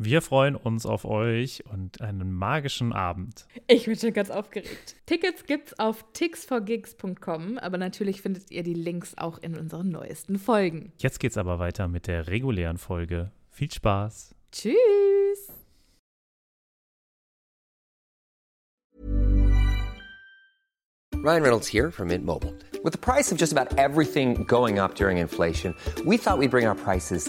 Wir freuen uns auf euch und einen magischen Abend. Ich bin schon ganz aufgeregt. Tickets gibt's auf tixforgigs.com, aber natürlich findet ihr die Links auch in unseren neuesten Folgen. Jetzt geht's aber weiter mit der regulären Folge. Viel Spaß. Tschüss. Ryan Reynolds here from Mint Mobile. With the price of just about everything going up during inflation, we thought we'd bring our prices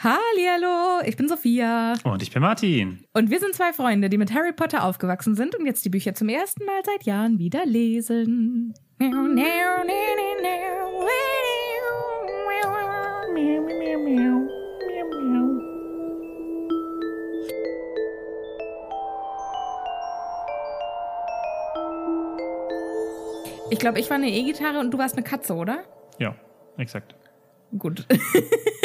Hallihallo, ich bin Sophia. Und ich bin Martin. Und wir sind zwei Freunde, die mit Harry Potter aufgewachsen sind und jetzt die Bücher zum ersten Mal seit Jahren wieder lesen. Ich glaube, ich war eine E-Gitarre und du warst eine Katze, oder? Ja, exakt. Gut.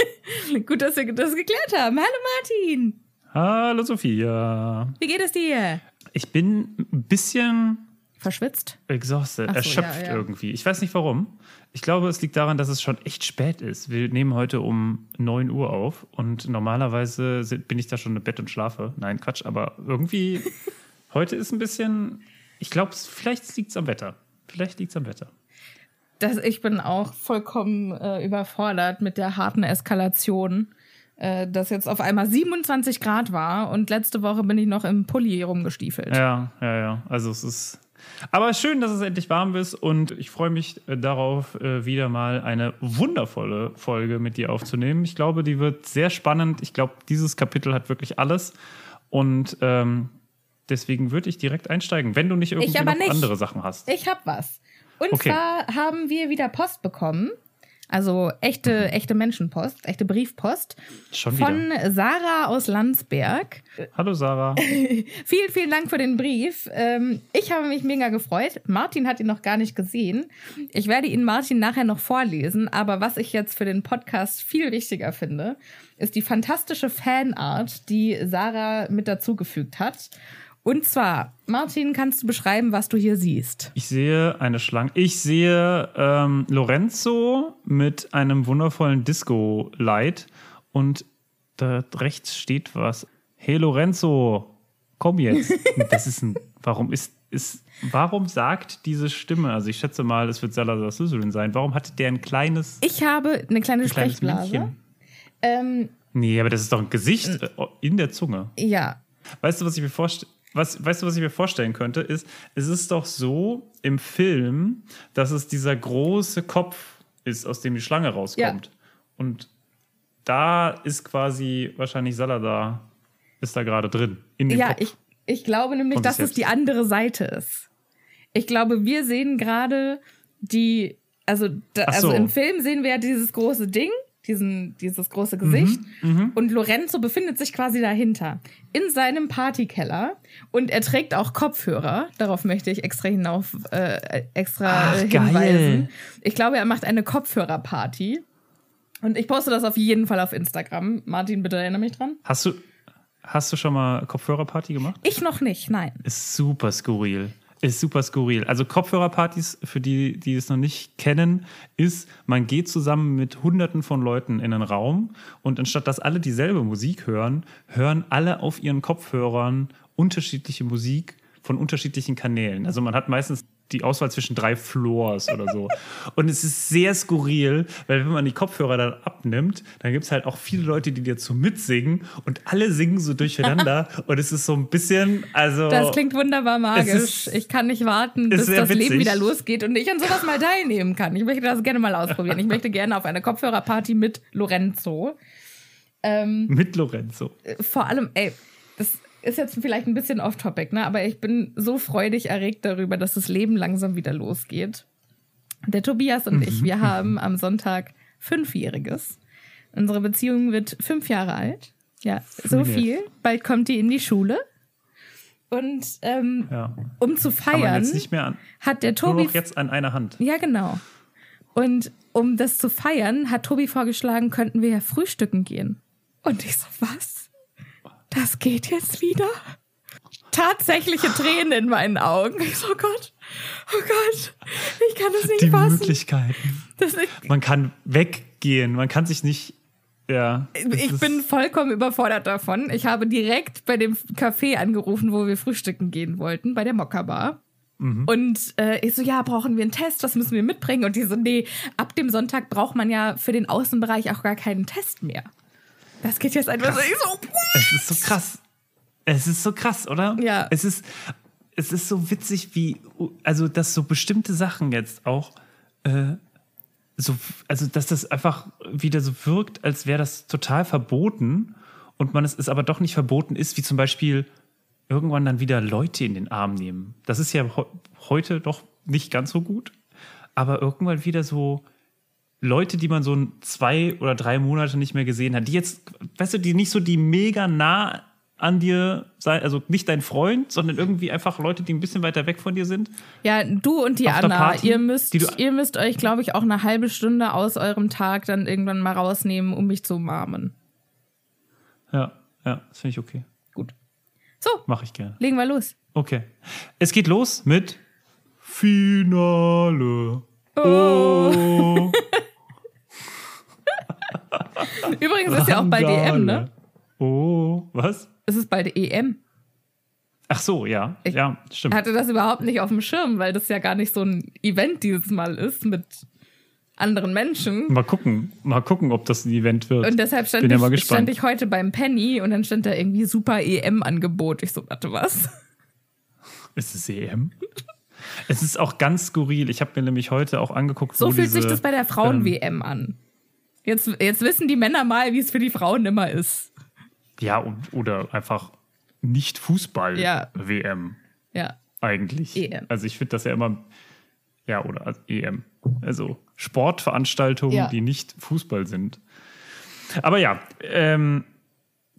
Gut, dass wir das geklärt haben. Hallo Martin. Hallo Sophia. Wie geht es dir? Ich bin ein bisschen Verschwitzt? exhausted, so, erschöpft ja, ja. irgendwie. Ich weiß nicht warum. Ich glaube, es liegt daran, dass es schon echt spät ist. Wir nehmen heute um 9 Uhr auf und normalerweise bin ich da schon im Bett und schlafe. Nein, Quatsch, aber irgendwie heute ist ein bisschen, ich glaube, vielleicht liegt es am Wetter. Vielleicht liegt es am Wetter. Das, ich bin auch vollkommen äh, überfordert mit der harten Eskalation, äh, dass jetzt auf einmal 27 Grad war und letzte Woche bin ich noch im Pulli rumgestiefelt. Ja, ja, ja. Also es ist. Aber schön, dass es endlich warm ist und ich freue mich äh, darauf, äh, wieder mal eine wundervolle Folge mit dir aufzunehmen. Ich glaube, die wird sehr spannend. Ich glaube, dieses Kapitel hat wirklich alles und ähm, deswegen würde ich direkt einsteigen, wenn du nicht irgendwie noch nicht. andere Sachen hast. Ich hab was. Und Okay. zwar haben wir wieder Post bekommen. Also echte, echte Menschenpost, echte Briefpost. Schon Von wieder. Sarah aus Landsberg. Hallo Sarah. Vielen, vielen Dank für den Brief. Ähm, ich habe mich mega gefreut. Martin hat ihn noch gar nicht gesehen. Ich werde ihn Martin nachher noch vorlesen. Aber was ich jetzt für den Podcast viel wichtiger finde, ist die fantastische Fanart, die Sarah mit dazugefügt hat. Und zwar, Martin, kannst du beschreiben, was du hier siehst? Ich sehe eine Schlange. Ich sehe ähm, Lorenzo mit einem wundervollen Disco-Light und da rechts steht was. Hey Lorenzo, komm jetzt. Das ist ein. Warum ist. ist warum sagt diese Stimme, also ich schätze mal, es wird Salazar Slytherin sein, warum hat der ein kleines, Ich habe eine kleine ein kleines Sprechblase. Ähm, Nee, aber das ist doch ein Gesicht in der Zunge. ja, Weißt du, was ich mir vorstelle? Was, weißt du, was ich mir vorstellen könnte, ist, es ist doch so im Film, dass es dieser große Kopf ist, aus dem die Schlange rauskommt. Und da ist quasi wahrscheinlich Saladar ist da gerade drin. In dem Ja, Kopf. ich, ich glaube nämlich, dass es die andere Seite ist. Ich glaube, wir sehen gerade die, also, da, also so. im Film sehen wir ja dieses große Ding, diesen, dieses Mhm, große Gesicht. Und Lorenzo befindet sich quasi dahinter, in seinem Partykeller. Und er trägt auch Kopfhörer. Darauf möchte ich extra hinauf, äh, extra Ach, äh, geil. hinweisen. Ich glaube, er macht eine Kopfhörerparty. Und ich poste das auf jeden Fall auf Instagram. Martin, bitte erinnere mich dran. Hast du, hast du schon mal Kopfhörerparty gemacht? Ich noch nicht, nein. Ist super skurril. Ist super skurril. Also Kopfhörerpartys, für die, die es noch nicht kennen, ist, man geht zusammen mit hunderten von Leuten in einen Raum und anstatt dass alle dieselbe Musik hören, hören alle auf ihren Kopfhörern unterschiedliche Musik von unterschiedlichen Kanälen. Also man hat meistens die Auswahl zwischen drei Floors oder so. Und es ist sehr skurril, weil wenn man die Kopfhörer dann abnimmt, dann gibt es halt auch viele Leute, die dazu mitsingen und alle singen so durcheinander. und es ist so ein bisschen, also. Das klingt wunderbar magisch. ist- ich kann nicht warten, bis das Leben witzig. wieder losgeht und ich an sowas mal teilnehmen kann. Ich möchte das gerne mal ausprobieren. Ich möchte gerne auf eine Kopfhörerparty mit Lorenzo. Ähm, Mit Lorenzo. vor allem, ey, das ist jetzt vielleicht ein bisschen off-topic, ne? Aber ich bin so freudig erregt darüber, dass das Leben langsam wieder losgeht. Der Tobias und ich, wir haben am Sonntag Fünfjähriges. Unsere Beziehung wird fünf Jahre alt. Ja, so viel. Bald kommt die in die Schule. Und ähm, Ja. um zu feiern, an. hat der Nur Tobi. noch jetzt an einer Hand. Ja, genau. Und um das zu feiern, hat Tobi vorgeschlagen, könnten wir ja frühstücken gehen. Und ich so, was? Das geht jetzt wieder? Tatsächliche Tränen in meinen Augen. Ich so, oh Gott, oh Gott, ich kann das nicht Die fassen. Möglichkeiten. Das ist, Man kann weggehen. Man kann sich nicht. Ja. ich bin vollkommen überfordert davon. Ich habe direkt bei dem Café angerufen, wo wir frühstücken gehen wollten, bei der Mokka Bar. Mhm. Und äh, ich so, ja, brauchen wir einen Test? Was müssen wir mitbringen? Und die so, nee, ab dem Sonntag braucht man ja für den Außenbereich auch gar keinen Test mehr. Das geht jetzt einfach so. Ich so, Es ist so krass. Es ist so krass, oder? Ja. Es ist, es ist so witzig, wie, also, dass so bestimmte Sachen jetzt auch, äh, so, also, dass das einfach wieder so wirkt, als wäre das total verboten und man es ist aber doch nicht verboten ist, wie zum Beispiel irgendwann dann wieder Leute in den Arm nehmen. Das ist ja he heute doch nicht ganz so gut, aber irgendwann wieder so Leute, die man so zwei oder drei Monate nicht mehr gesehen hat, die jetzt, weißt du, die nicht so die mega nah an dir sein, also nicht dein Freund, sondern irgendwie einfach Leute, die ein bisschen weiter weg von dir sind. ja, du und die Anna, Party, ihr müsst, du- ihr müsst euch, glaube ich, auch eine halbe Stunde aus eurem Tag dann irgendwann mal rausnehmen, um mich zu umarmen. Ja, ja, das finde ich okay. Gut. So, Mache ich gerne. legen wir los. Okay. Es geht los mit Finale. Oh. Übrigens ist ja auch bald EM, ne? Oh, was? Es ist bald EM. Ach so, ja. Ich ja, stimmt. hatte das überhaupt nicht auf dem Schirm, weil das ja gar nicht so ein Event dieses Mal ist mit anderen Menschen. Mal gucken, mal gucken, ob das ein Event wird. Und deshalb stand, Bin ja mal ich, gespannt. stand ich heute beim Penny und dann stand da irgendwie super EM-Angebot. Ich so, warte, was? Ist es EM? es ist auch ganz skurril. Ich habe mir nämlich heute auch angeguckt, So wo fühlt diese, sich das bei der Frauen-WM an. Jetzt, jetzt wissen die Männer mal, wie es für die Frauen immer ist. Ja, und- oder einfach nicht Fußball-WM Ja. Ja. eigentlich. EM. Also ich finde das ja immer, ja, oder als EM. Also Sportveranstaltungen, Ja. die nicht Fußball sind. Aber ja, ähm,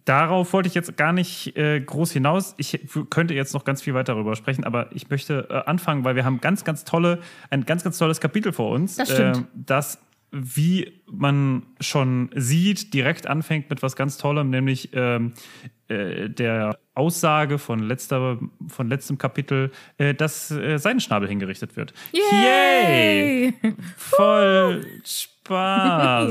darauf wollte ich jetzt gar nicht äh, groß hinaus. Ich könnte jetzt noch ganz viel weiter darüber sprechen, aber ich möchte äh, anfangen, weil wir haben ganz, ganz tolle, ein ganz, ganz tolles Kapitel vor uns, Das stimmt. äh, das wie man schon sieht, direkt anfängt mit was ganz Tollem, nämlich ähm, äh, der Aussage von, letzter, von letztem Kapitel, äh, dass äh, Seidenschnabel hingerichtet wird. Yay! Voll Spaß!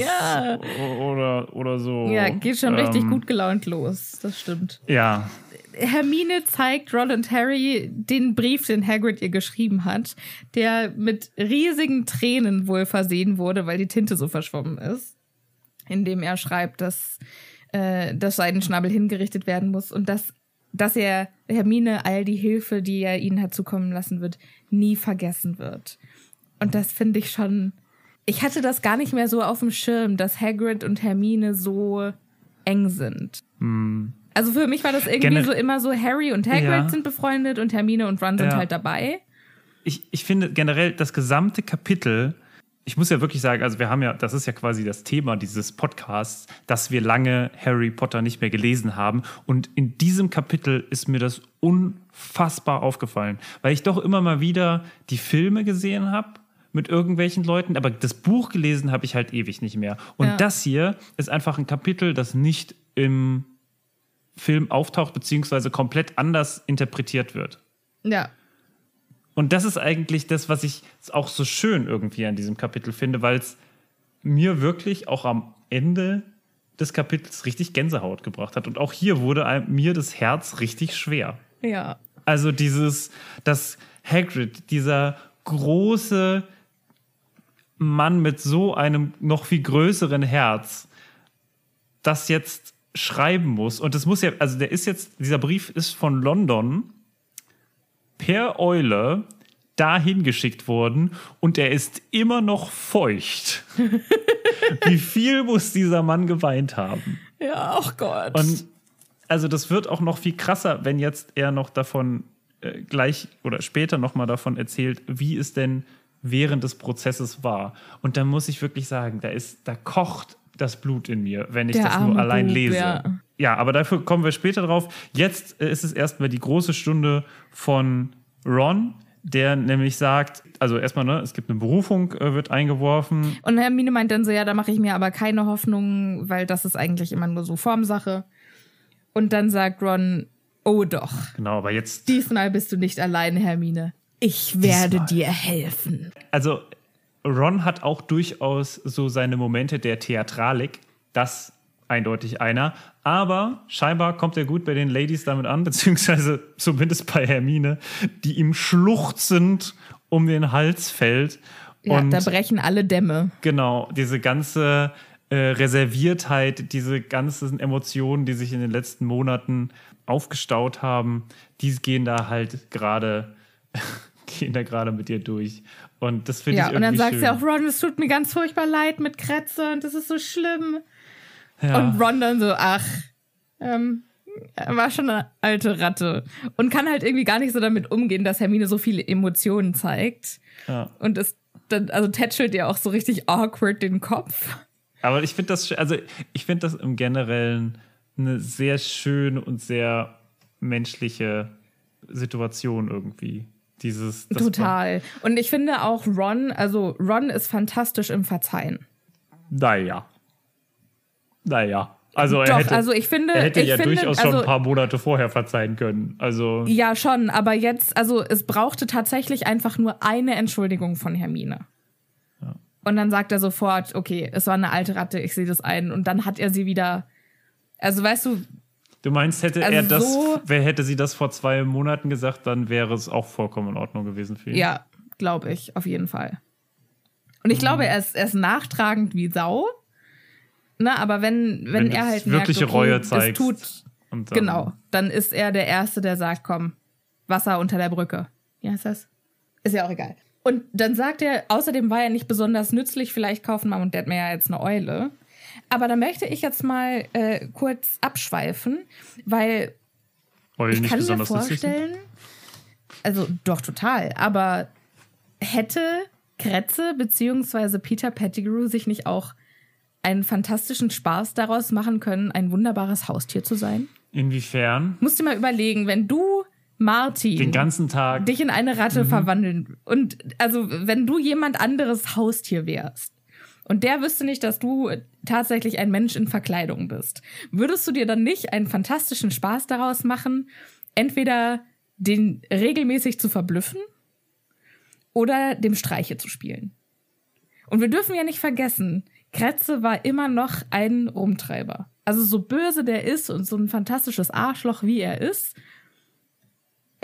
Ja. Oder, oder so. Ja, geht schon richtig Ähm, gut gelaunt los. Das stimmt. Ja, Hermine zeigt Ron und Harry den Brief, den Hagrid ihr geschrieben hat, der mit riesigen Tränen wohl versehen wurde, weil die Tinte so verschwommen ist. In dem er schreibt, dass äh, das Seidenschnabel hingerichtet werden muss und dass, dass er Hermine all die Hilfe, die er ihnen hat zukommen lassen wird, nie vergessen wird. Und das finde ich schon. Ich hatte das gar nicht mehr so auf dem Schirm, dass Hagrid und Hermine so eng sind. Also für mich war das irgendwie Gener- so immer so, Harry und Hagrid Ja. sind befreundet und Hermine und Ron sind Ja. halt dabei. ich, ich finde generell das gesamte Kapitel, ich muss ja wirklich sagen, also wir haben ja, das ist ja quasi das Thema dieses Podcasts, dass wir lange Harry Potter nicht mehr gelesen haben. Und in diesem Kapitel ist mir das unfassbar aufgefallen, weil ich doch immer mal wieder die Filme gesehen habe mit irgendwelchen Leuten, aber das Buch gelesen habe ich halt ewig nicht mehr. Und Ja. das hier ist einfach ein Kapitel, das nicht im Film auftaucht, beziehungsweise komplett anders interpretiert wird. Ja. Und das ist eigentlich das, was ich auch so schön irgendwie an diesem Kapitel finde, weil es mir wirklich auch am Ende des Kapitels richtig Gänsehaut gebracht hat. Und auch hier wurde mir das Herz richtig schwer. Ja. Also dieses, dass Hagrid, dieser große Mann mit so einem noch viel größeren Herz, das jetzt schreiben muss. Und das muss ja, also der ist jetzt, dieser Brief ist von London per Eule dahin geschickt worden und er ist immer noch feucht. Wie viel muss dieser Mann geweint haben? Ja, oh Gott. Und also das wird auch noch viel krasser, wenn jetzt er noch davon äh, gleich oder später noch mal davon erzählt, wie es denn während des Prozesses war. Und da muss ich wirklich sagen, da ist, da kocht das Blut in mir, wenn ich Der das nur allein Bub, lese. ja. Ja. aber dafür kommen wir später drauf. Jetzt äh, ist es erstmal die große Stunde von Ron, der nämlich sagt, also erstmal, ne, es gibt eine Berufung, äh, wird eingeworfen. Und Hermine meint dann so, ja, da mache ich mir aber keine Hoffnung, weil das ist eigentlich immer nur so Formsache. Und dann sagt Ron, oh doch, Genau, aber jetzt diesmal bist du nicht alleine, Hermine. Ich werde Diesmal. dir helfen. also Ron hat auch durchaus so seine Momente der Theatralik. Das eindeutig einer. Aber scheinbar kommt er gut bei den Ladies damit an, beziehungsweise zumindest bei Hermine, die ihm schluchzend um den Hals fällt. Ja, und da brechen alle Dämme. genau, diese ganze äh, Reserviertheit, diese ganzen Emotionen, die sich in den letzten Monaten aufgestaut haben, die gehen da halt gerade gehen da gerade mit dir durch. Und das finde Ja, ich und dann irgendwie sagt schön. sie auch, Ron, es tut mir ganz furchtbar leid mit Kretze und das ist so schlimm. ja. Und Ron dann so, ach, ähm, er war schon eine alte Ratte. Und kann halt irgendwie gar nicht so damit umgehen, dass Hermine so viele Emotionen zeigt. Ja. Und es dann, also tätschelt ihr auch so richtig awkward den Kopf. Aber ich finde das, also ich finde das im Generellen eine sehr schöne und sehr menschliche Situation irgendwie. Dieses Total. Und ich finde auch Ron, also Ron ist fantastisch im Verzeihen. Naja. Naja. Also er Doch, hätte, also ich finde, er hätte ja finde, durchaus schon also, ein paar Monate vorher verzeihen können. Also Ja, schon, aber jetzt, also es brauchte tatsächlich einfach nur eine Entschuldigung von Hermine. Und dann sagt er sofort, okay, es war eine alte Ratte, ich sehe das ein. Und dann hat er sie wieder. Also weißt du, du meinst, hätte also er das, so- wer hätte sie das vor zwei Monaten gesagt, dann wäre es auch vollkommen in Ordnung gewesen für ihn. ja, glaube ich, auf jeden Fall. Und ich glaube, er ist, er ist nachtragend wie Sau. Ne, aber wenn, wenn, Wenn er halt wirkliche merkt, okay, Reue das zeigst. tut, dann, Genau, dann ist er der Erste, der sagt, komm, Wasser unter der Brücke. Wie heißt das? Ist ja auch egal. Und dann sagt er, außerdem war er nicht besonders nützlich, vielleicht kaufen Mom und Dad mir ja jetzt eine Eule. Aber da möchte ich jetzt mal äh, kurz abschweifen, weil Eulen ich nicht kann mir vorstellen, also doch total, aber hätte Kretze bzw. Peter Pettigrew sich nicht auch einen fantastischen Spaß daraus machen können, ein wunderbares Haustier zu sein? Inwiefern? Musst dir mal überlegen, wenn du Martin Den ganzen Tag. dich in eine Ratte verwandeln und also wenn du jemand anderes Haustier wärst und der wüsste nicht, dass du tatsächlich ein Mensch in Verkleidung bist, würdest du dir dann nicht einen fantastischen Spaß daraus machen, entweder den regelmäßig zu verblüffen oder dem Streiche zu spielen? Und wir dürfen ja nicht vergessen, Kretze war immer noch ein Rumtreiber. Also so böse der ist und so ein fantastisches Arschloch wie er ist,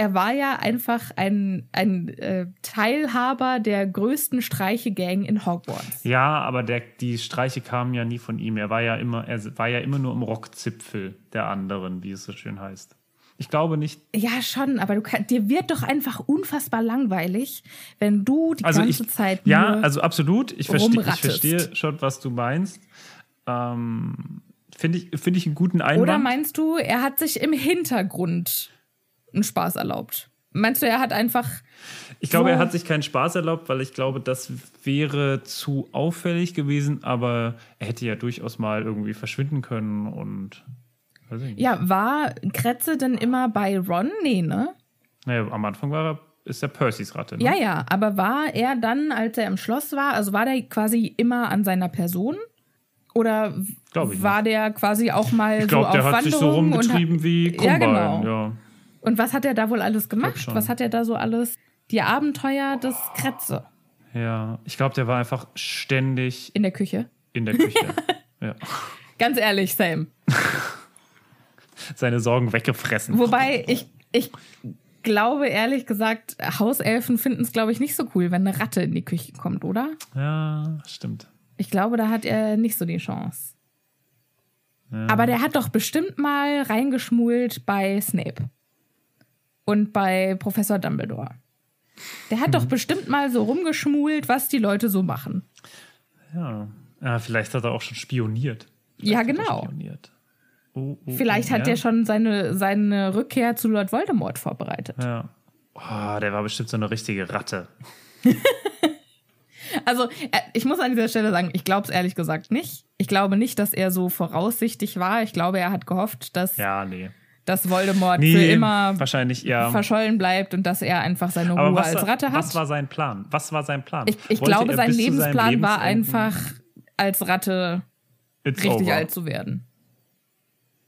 er war ja einfach ein, ein äh, Teilhaber der größten Streiche-Gang in Hogwarts. Ja, aber der, die Streiche kamen ja nie von ihm. Er war ja immer, er war ja immer nur im Rockzipfel der anderen, wie es so schön heißt. Ich glaube nicht. Ja, schon, aber du kann, dir wird doch einfach unfassbar langweilig, wenn du die Also ganze ich, Zeit ja, also absolut. Ich verstehe, ich verstehe schon, was du meinst. Ähm, Finde ich, finde ich einen guten Einwand. Oder meinst du, er hat sich im Hintergrund einen Spaß erlaubt? Meinst du, er hat einfach. Ich glaube, So. er hat sich keinen Spaß erlaubt, weil ich glaube, das wäre zu auffällig gewesen, aber er hätte ja durchaus mal irgendwie verschwinden können und weiß ich nicht. Ja, war Kretze denn immer bei Ron? Nee, ne? Naja, am Anfang war er, ist er Percys Ratte. Ne? Ja, ja, aber war er dann, als er im Schloss war, also war der quasi immer an seiner Person? Oder Glaub war der quasi auch mal ich glaube, so der auf hat sich so rumgetrieben wie Ja, Krummbein. genau. ja. Und was hat er da wohl alles gemacht? Was hat er da so alles? Die Abenteuer des Kretze Ja, ich glaube, der war einfach ständig in der Küche. in der Küche. ja. Ganz ehrlich, Sam. Seine Sorgen weggefressen. Wobei ich, ich glaube ehrlich gesagt, Hauselfen finden es, glaube ich, nicht so cool, wenn eine Ratte in die Küche kommt, oder? Ja, stimmt. Ich glaube, da hat er nicht so die Chance. Aber der hat doch bestimmt mal reingeschmult bei Snape. Und bei Professor Dumbledore. Der hat doch bestimmt mal so rumgeschmult, was die Leute so machen. Ja. ja, vielleicht hat er auch schon spioniert. Ja, Vielleicht er genau. Spioniert. Oh, oh, Vielleicht oh, hat ja. der schon seine, seine Rückkehr zu Lord Voldemort vorbereitet. Ja. Oh, der war bestimmt so eine richtige Ratte. Also, äh, ich muss an dieser Stelle sagen, ich glaube es ehrlich gesagt nicht. Ich glaube nicht, dass er so voraussichtig war. Ich glaube, er hat gehofft, dass, Ja, nee. Dass Voldemort Nee, für immer wahrscheinlich, ja. verschollen bleibt und dass er einfach seine Ruhe was, als Ratte hat. was war sein Plan? Was war sein Plan? ich ich glaube, sein Lebensplan war einfach, als Ratte It's richtig over. alt zu werden.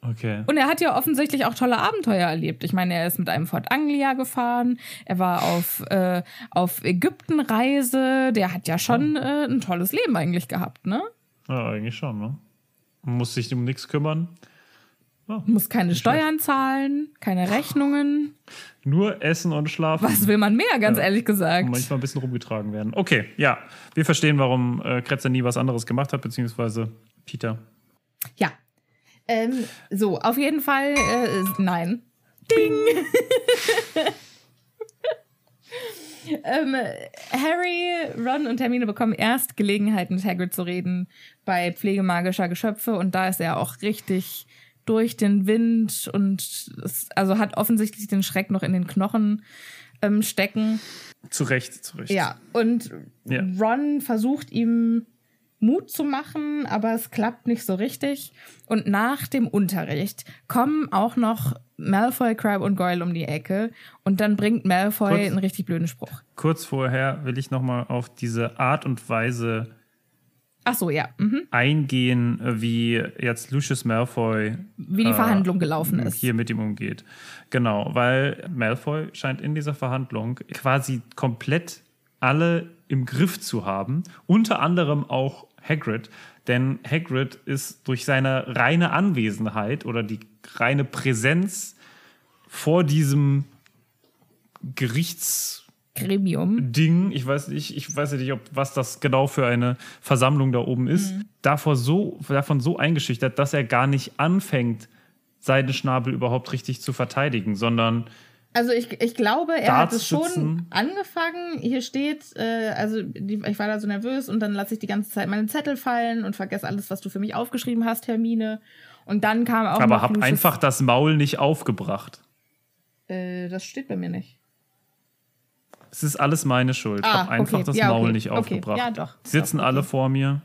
Okay. Und er hat ja offensichtlich auch tolle Abenteuer erlebt. Ich meine, er ist mit einem Ford Anglia gefahren, er war auf, äh, auf Ägyptenreise, der hat ja schon äh, ein tolles Leben eigentlich gehabt, ne? Ja, eigentlich schon, ne? Man muss sich um nichts kümmern. Muss keine Steuern zahlen, keine Rechnungen. Nur essen und schlafen. Was will man mehr, ganz ehrlich gesagt? Und manchmal ein bisschen rumgetragen werden. Okay, ja. Wir verstehen, warum äh, Kretzer nie was anderes gemacht hat, beziehungsweise Peter. Ja. Ähm, so, auf jeden Fall, äh, nein. Ding! ähm, Harry, Ron und Hermine bekommen erst Gelegenheit, mit Hagrid zu reden bei Pflege magischer Geschöpfe und da ist er auch richtig durch den Wind und es, also hat offensichtlich den Schreck noch in den Knochen ähm, stecken. Zu Recht, zu Recht. Ja, und Ja. Ron versucht ihm Mut zu machen, aber es klappt nicht so richtig. Und nach dem Unterricht kommen auch noch Malfoy, Crabbe und Goyle um die Ecke und dann bringt Malfoy Kurz- einen richtig blöden Spruch. Kurz vorher will ich nochmal auf diese Art und Weise Ach so, ja. Mhm. eingehen, äh, wie jetzt Lucius Malfoy Wie die äh, Verhandlung gelaufen ist. hier mit ihm umgeht. Genau, weil Malfoy scheint in dieser Verhandlung quasi komplett alle im Griff zu haben, unter anderem auch Hagrid, denn Hagrid ist durch seine reine Anwesenheit oder die reine Präsenz vor diesem Gerichtsding, Gremium. ich weiß nicht, ich weiß nicht, ob was das genau für eine Versammlung da oben ist, davor so, davon so eingeschüchtert, dass er gar nicht anfängt, seinen Schnabel überhaupt richtig zu verteidigen, sondern Also ich, ich glaube, er hat es schon sitzen. angefangen. Hier steht, äh, also die, ich war da so nervös und dann lasse ich die ganze Zeit meine Zettel fallen und vergesse alles, was du für mich aufgeschrieben hast, Hermine. Und dann kam auch aber hab einfach das Maul nicht aufgebracht. Äh, das steht bei mir nicht. Es ist alles meine Schuld. Ah, hab einfach okay. das Ja, Maul okay. nicht Okay. aufgebracht. Ja, doch. Sitzen Doch, alle vor mir.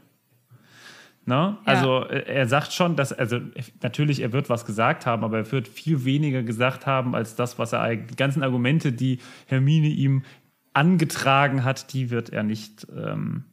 Na? Also äh, er sagt schon, dass, also natürlich, er wird was gesagt haben, aber er wird viel weniger gesagt haben als das, was er eigentlich, die ganzen Argumente, die Hermine ihm angetragen hat, die wird er nicht, ähm,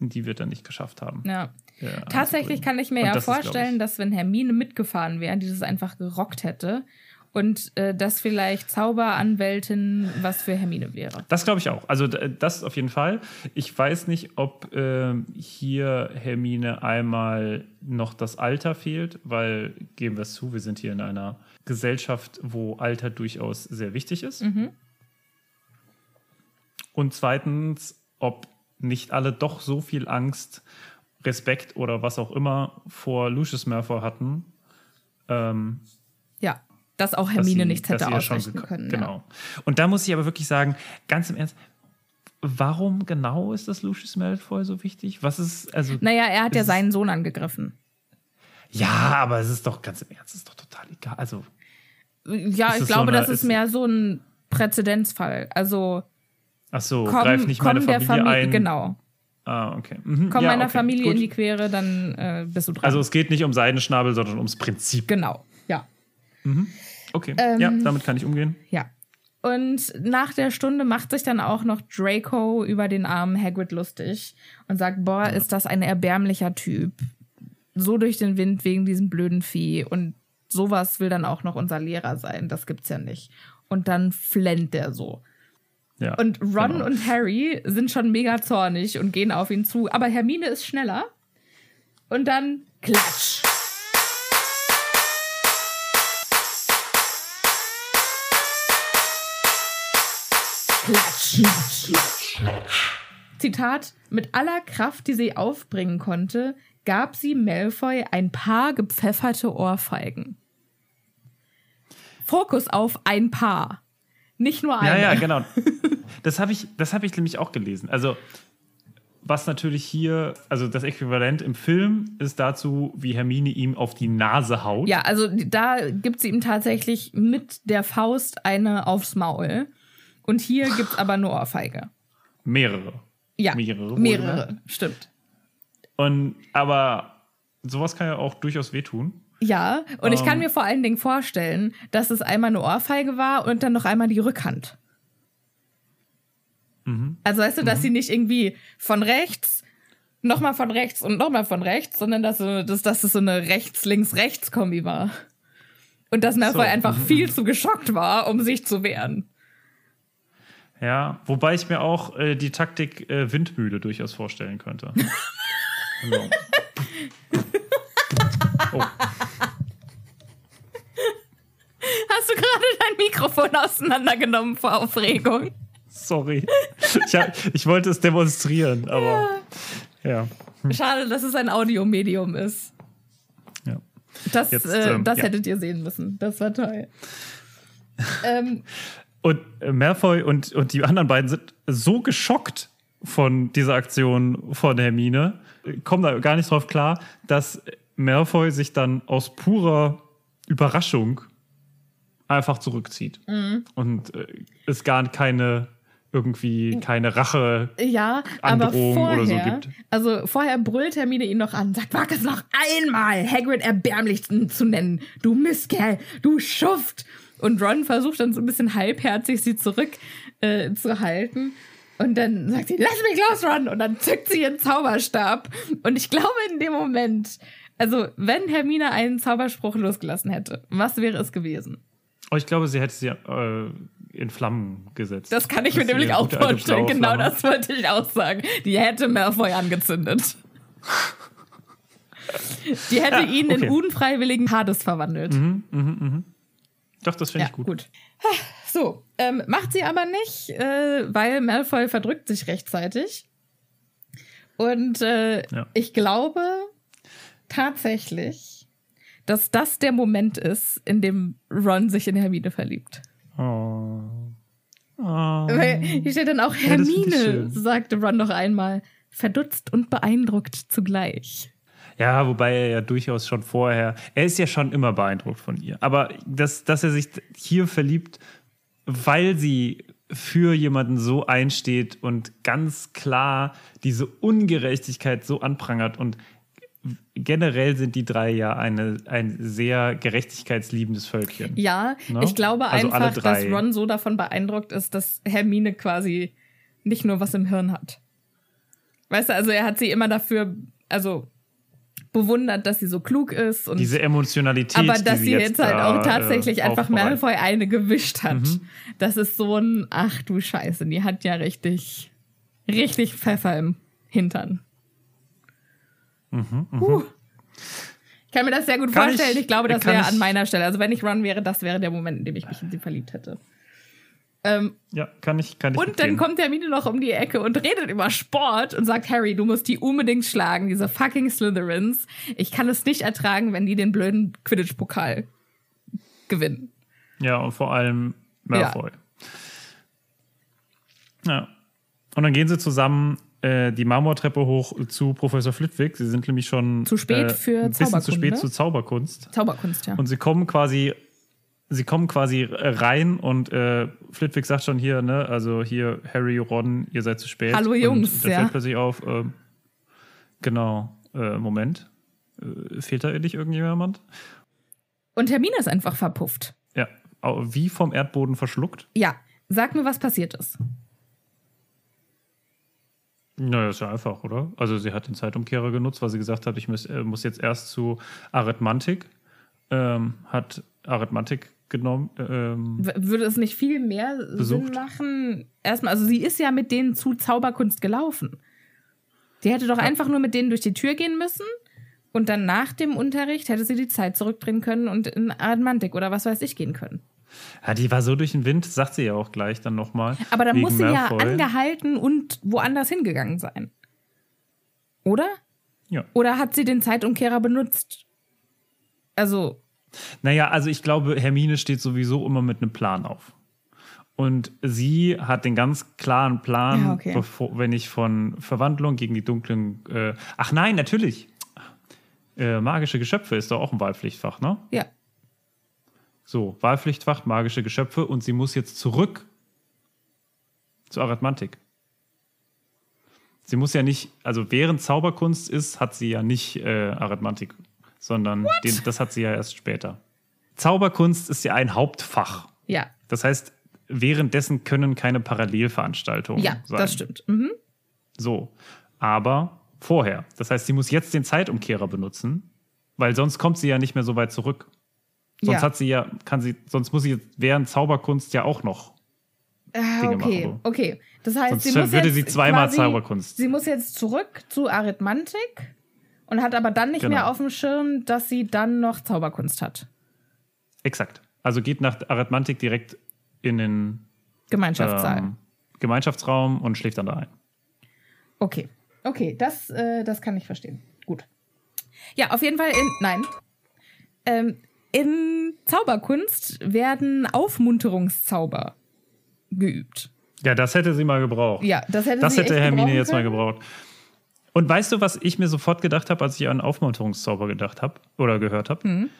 die wird er nicht geschafft haben. Ja. Ja, Tatsächlich kann ich mir Und ja das ist, vorstellen, ich- dass wenn Hermine mitgefahren wäre, die das einfach gerockt hätte und äh, das vielleicht Zauberanwältin was für Hermine wäre. Das glaube ich auch. Also das auf jeden Fall. Ich weiß nicht, ob ähm, hier Hermine einmal noch das Alter fehlt, weil, geben wir es zu, wir sind hier in einer Gesellschaft, wo Alter durchaus sehr wichtig ist. Und zweitens, ob nicht alle doch so viel Angst, Respekt oder was auch immer vor Lucius Malfoy hatten, ähm, Ja, dass auch dass Hermine sie- nichts dass hätte sie ja schon ausrichten können. Genau. Und da muss ich aber wirklich sagen, ganz im Ernst, warum genau ist das Lucius Malfoy so wichtig? Was ist, also, Ja. Naja, er hat ja seinen Sohn angegriffen. ja, aber es ist doch ganz im Ernst, es ist doch total egal. Also, Ja, ich es so glaube, eine- das ist ist- mehr so ein Präzedenzfall. Also ach so, komm, greif nicht meine Familie Familie, ein. genau. Ah, okay. Mhm. Komm ja, meiner okay, Familie gut. in die Quere, dann äh, bist du dran. Also, es geht nicht um Seidenschnabel, sondern ums Prinzip. genau, ja. Okay, Ähm, ja, damit kann ich umgehen. Ja. Und nach der Stunde macht sich dann auch noch Draco über den armen Hagrid lustig und sagt, boah, ist das ein erbärmlicher Typ. So durch den Wind wegen diesem blöden Vieh. Und sowas will dann auch noch unser Lehrer sein. Das gibt's ja nicht. Und dann flennt der so. Ja, Und Ron genau. und Harry sind schon mega zornig und gehen auf ihn zu. Aber Hermine ist schneller. Und dann klatsch. Klatsch. Zitat, mit aller Kraft, die sie aufbringen konnte, gab sie Malfoy ein paar gepfefferte Ohrfeigen. Fokus auf ein paar. Nicht nur eine. Ja, ja, genau. Das habe ich, das hab ich nämlich auch gelesen. Also, was natürlich hier, also das Äquivalent im Film ist dazu, wie Hermine ihm auf die Nase haut. Ja, also da gibt sie ihm tatsächlich mit der Faust eine aufs Maul. Und hier gibt es aber nur Ohrfeige. Mehrere. Ja, Mehrere. mehrere, wohlgemerkt. stimmt. Und, aber sowas kann ja auch durchaus wehtun. Ja, und ich kann Ähm. mir vor allen Dingen vorstellen, dass es einmal eine Ohrfeige war und dann noch einmal die Rückhand. Mhm. Also weißt du, dass sie nicht irgendwie von rechts, nochmal von rechts und nochmal von rechts, sondern dass, dass, dass es so eine Rechts-Links-Rechts-Kombi war. Und dass Malfoy So, einfach mhm. viel zu geschockt war, um sich zu wehren. Ja, wobei ich mir auch äh, die Taktik äh, Windmühle durchaus vorstellen könnte. so. oh, Hast du gerade dein Mikrofon auseinandergenommen vor Aufregung? sorry. Ich, hab, ich wollte es demonstrieren, aber ja. Schade, dass es ein Audiomedium ist. ja. Das, Jetzt, äh, ähm, das ja. hättet ihr sehen müssen. Das war toll. ähm, Und Malfoy und, und die anderen beiden sind so geschockt von dieser Aktion von Hermine, kommen da gar nicht drauf klar, dass Malfoy sich dann aus purer Überraschung einfach zurückzieht. Mhm. Und äh, es gar keine irgendwie keine Rache. Ja, aber vorher, oder so gibt. also vorher brüllt Hermine ihn noch an, sagt, wag es noch einmal, Hagrid erbärmlich zu nennen, du Mistkerl, du Schuft. Und Ron versucht dann so ein bisschen halbherzig sie zurück äh. Und dann sagt sie, lass mich los, Ron. Und dann zückt sie ihren Zauberstab. Und ich glaube in dem Moment, also wenn Hermine einen Zauberspruch losgelassen hätte, was wäre es gewesen? Oh, ich glaube, sie hätte sie äh, in Flammen gesetzt. Das kann ich mir Das ist nämlich auch vorstellen. Genau das wollte ich auch sagen. Die hätte Malfoy angezündet. Die hätte Ja, ihn in okay. Mhm. unfreiwilligen Hades verwandelt. Doch, das finde ja, ich gut. gut. So, ähm, macht sie aber nicht, äh, weil Malfoy verdrückt sich rechtzeitig. Und äh, Ja. ich glaube tatsächlich, dass das der Moment ist, in dem Ron sich in Hermine verliebt. Oh. Oh. Weil hier steht dann auch Ja, Hermine, schön. sagte Ron noch einmal, verdutzt und beeindruckt zugleich. Ja, wobei er ja durchaus schon vorher, er ist ja schon immer beeindruckt von ihr. Aber dass, dass er sich hier verliebt, weil sie für jemanden so einsteht und ganz klar diese Ungerechtigkeit so anprangert und generell sind die drei ja eine, ein sehr gerechtigkeitsliebendes Völkchen. Ja, Ne? ich glaube Also einfach, dass. Ron so davon beeindruckt ist, dass Hermine quasi nicht nur was im Hirn hat. Weißt du, also er hat sie immer dafür, also bewundert, dass sie so klug ist und Diese Emotionalität, aber dass sie sie jetzt, halt auch tatsächlich äh, einfach. Malfoy eine gewischt hat. Mhm. Das ist so ein, ach du Scheiße, die hat ja richtig, richtig Pfeffer im Hintern. Puh. Ich kann mir das sehr gut Mhm, Kann vorstellen. ich- Ich, glaube, das wäre an meiner Stelle. Also wenn ich Ron wäre, das wäre der Moment, in dem ich mich in sie verliebt hätte. Ähm, Ja, kann ich, kann ich und dann mitgehen. kommt Hermine noch um die Ecke und redet über Sport und sagt, Harry, du musst die unbedingt schlagen, diese fucking Slytherins. Ich kann es nicht ertragen, wenn die den blöden Quidditch-Pokal gewinnen. Ja, und vor allem Malfoy. Ja. Und dann gehen sie zusammen äh, die Marmortreppe hoch zu Professor Flitwick. Sie sind nämlich schon Zu spät äh, für ein bisschen zu spät zu Zauberkunst. Zauberkunst, ja. Und sie kommen quasi, sie kommen quasi äh, rein und äh, Flitwick sagt schon hier, ne, also hier Harry, Ron, ihr seid zu spät. Hallo, Jungs, Und ja. fällt plötzlich auf, ähm, genau, äh, Moment, äh, fehlt da nicht irgendjemand? Und Hermine ist einfach verpufft. Ja, wie vom Erdboden verschluckt. Ja, sag mir, was passiert ist. Naja, ist ja einfach, oder? Also sie hat den Zeitumkehrer genutzt, weil sie gesagt hat, ich muss, äh, muss jetzt erst zu Arithmantik. Ähm, hat Arithmantik genommen. Ähm, Würde es nicht viel mehr Sinn Besucht. machen? Erstmal, also sie ist ja mit denen zu Zauberkunst gelaufen. Die hätte doch einfach nur mit denen durch die Tür gehen müssen und dann nach dem Unterricht hätte sie die Zeit zurückdrehen können und in Admantik oder was weiß ich gehen können. Ja, die war so durch den Wind, sagt sie ja auch gleich dann nochmal. Aber dann wegen muss sie ja Malfoy. angehalten und woanders hingegangen sein. Oder? Ja. Oder hat sie den Zeitumkehrer benutzt? Also, Naja, also ich glaube, Hermine steht sowieso immer mit einem Plan auf. Und sie hat den ganz klaren Plan, Ja, okay. bevor, wenn ich von Verwandlung gegen die dunklen. Äh, ach nein, natürlich. Äh, magische Geschöpfe ist doch auch ein Wahlpflichtfach, ne? ja. So, Wahlpflichtfach, magische Geschöpfe und sie muss jetzt zurück zur Arithmantik. Sie muss ja nicht, also während Zauberkunst ist, hat sie ja nicht äh, Arithmantik, sondern den, das hat sie ja erst später. Zauberkunst ist ja ein Hauptfach. Ja. Das heißt, währenddessen können keine Parallelveranstaltungen Ja, sein. das stimmt. Mhm. So, aber vorher. Das heißt, sie muss jetzt den Zeitumkehrer benutzen, weil sonst kommt sie ja nicht mehr so weit zurück. Sonst Ja. hat sie ja, kann sie, sonst muss sie jetzt während Zauberkunst ja auch noch. Ah, Dinge okay, machen, okay. Das heißt, Sonst sie muss würde jetzt sie zweimal quasi, Zauberkunst. Sie muss jetzt zurück zu Arithmantik und hat aber dann nicht Genau. mehr auf dem Schirm, dass sie dann noch Zauberkunst hat. Exakt. Also geht nach Arithmantik direkt in den Gemeinschaftssaal. ähm, Gemeinschaftsraum und schläft dann da ein. Okay, okay, das, äh, das kann ich verstehen. Gut. Ja, auf jeden Fall in. Nein. Ähm, in Zauberkunst werden Aufmunterungszauber geübt. Ja, das hätte sie mal gebraucht. Ja, das hätte Das hätte Hermine jetzt mal gebraucht. Und weißt du, was ich mir sofort gedacht habe, als ich an Aufmunterungszauber gedacht habe oder gehört habe? Hm.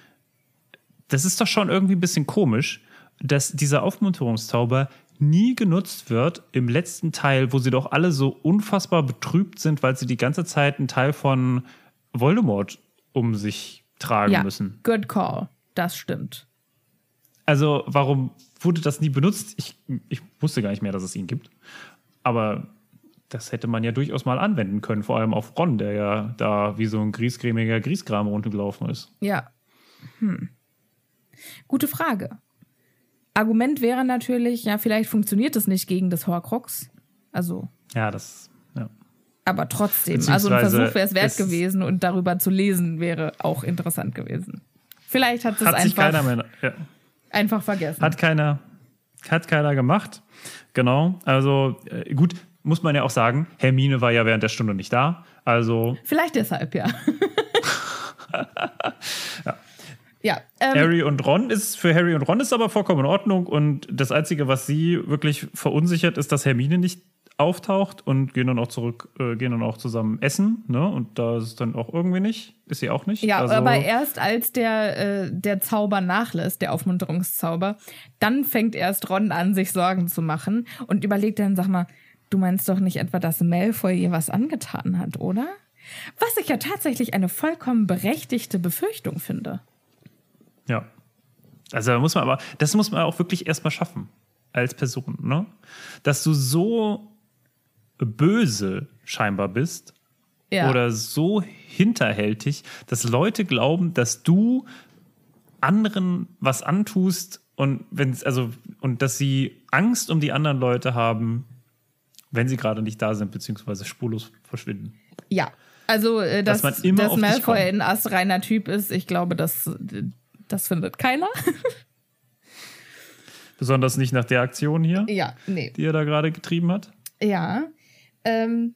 Das ist doch schon irgendwie ein bisschen komisch, dass dieser Aufmunterungszauber nie genutzt wird im letzten Teil, wo sie doch alle so unfassbar betrübt sind, weil sie die ganze Zeit einen Teil von Voldemort um sich tragen Ja, müssen. good call. Das stimmt. Also, warum wurde das nie benutzt? Ich, ich wusste gar nicht mehr, dass es ihn gibt. Aber das hätte man ja durchaus mal anwenden können, vor allem auf Ron, der ja da wie so ein griesgrämiger Griesgram runtergelaufen ist. Ja. Hm. Gute Frage. Argument wäre natürlich, ja, vielleicht funktioniert es nicht gegen das Horcrux. Also, Ja, das. Ja. aber trotzdem. Also ein Versuch wäre es wert es- gewesen und darüber zu lesen wäre auch interessant gewesen. Vielleicht hat es Hat sich einfach, keiner mehr. Ja. einfach vergessen. Hat keiner. Hat keiner gemacht. Genau. Also, äh, gut, muss man ja auch sagen, Hermine war ja während der Stunde nicht da. Also, Vielleicht deshalb, ja. ja. Ja, ähm, Harry und Ron ist für Harry und Ron ist aber vollkommen in Ordnung und das einzige, was sie wirklich verunsichert, ist, dass Hermine nicht auftaucht und gehen dann auch zurück, äh, gehen dann auch zusammen essen, ne? Und da ist es dann auch irgendwie nicht, ist sie auch nicht. Ja, also, aber erst als der, äh, der Zauber nachlässt, der Aufmunterungszauber, dann fängt erst Ron an, sich Sorgen zu machen und überlegt dann, sag mal, du meinst doch nicht etwa, dass Malfoy ihr was angetan hat, oder? Was ich ja tatsächlich eine vollkommen berechtigte Befürchtung finde. Ja. Also da muss man aber, das muss man auch wirklich erstmal schaffen als Person, ne? Dass du so böse scheinbar bist Ja. oder so hinterhältig, dass Leute glauben, dass du anderen was antust und wenn also und dass sie Angst um die anderen Leute haben, wenn sie gerade nicht da sind beziehungsweise spurlos verschwinden. Ja. Also, äh, dass, Dass man immer dass Malfoy ein astreiner Typ ist, ich glaube, das, das findet keiner. Besonders nicht nach der Aktion hier, ja, nee. die er da gerade getrieben hat. Ja. Ähm,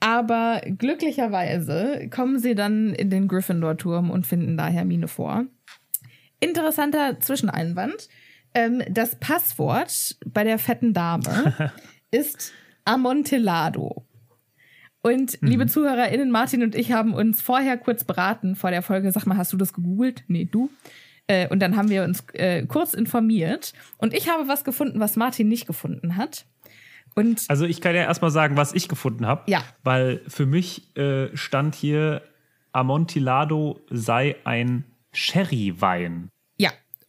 aber glücklicherweise kommen sie dann in den Gryffindor-Turm und finden da Hermine vor. Interessanter Zwischeneinwand. Ähm, das Passwort bei der fetten Dame ist Amontillado. Und liebe ZuhörerInnen, Martin und ich haben uns vorher kurz beraten vor der Folge. Sag mal, hast du das gegoogelt? Nee, du. Äh, und dann haben wir uns äh, kurz informiert. Und ich habe was gefunden, was Martin nicht gefunden hat. Und Also ich kann ja erstmal sagen, was ich gefunden habe. Ja. Weil für mich äh, stand hier, Amontillado sei ein Sherry-Wein.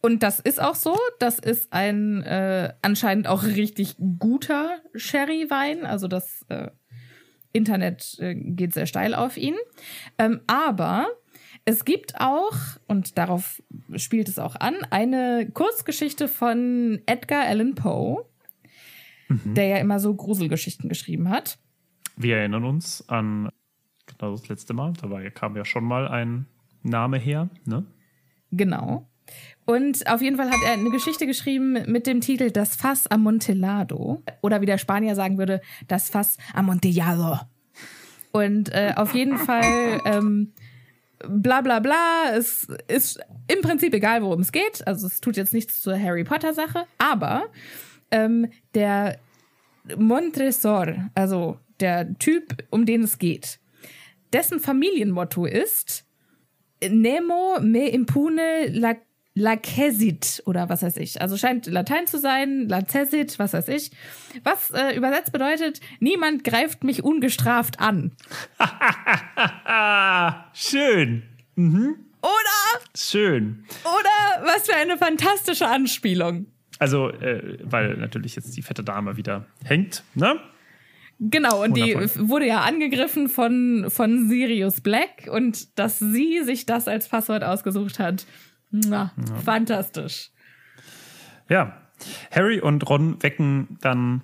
Und das ist auch so. Das ist ein äh, anscheinend auch richtig guter Sherry-Wein. Also das äh, Internet äh, geht sehr steil auf ihn. Ähm, aber es gibt auch, und darauf spielt es auch an, eine Kurzgeschichte von Edgar Allan Poe, der ja immer so Gruselgeschichten geschrieben hat. Wir erinnern uns an genau das letzte Mal. Da war, kam ja schon mal ein Name her. Ne? Genau. Und auf jeden Fall hat er eine Geschichte geschrieben mit dem Titel Das Fass Amontillado. Oder wie der Spanier sagen würde, das Fass Amontillado. Und äh, auf jeden Fall ähm, bla bla bla. Es ist im Prinzip egal, worum es geht. Also es tut jetzt nichts zur Harry Potter Sache. Aber ähm, der Montresor, also der Typ, um den es geht, dessen Familienmotto ist Nemo me impune la Lacessit oder was weiß ich. Also scheint Latein zu sein, Lacessit, was weiß ich. Was äh, übersetzt bedeutet, niemand greift mich ungestraft an. Schön. Oder, Schön. oder was für eine fantastische Anspielung. Also, äh, weil natürlich jetzt die fette Dame wieder hängt, ne? Genau, und die Wundervoll. wurde ja angegriffen von, von Sirius Black und dass sie sich das als Passwort ausgesucht hat. Na, fantastisch. Ja. Harry und Ron wecken dann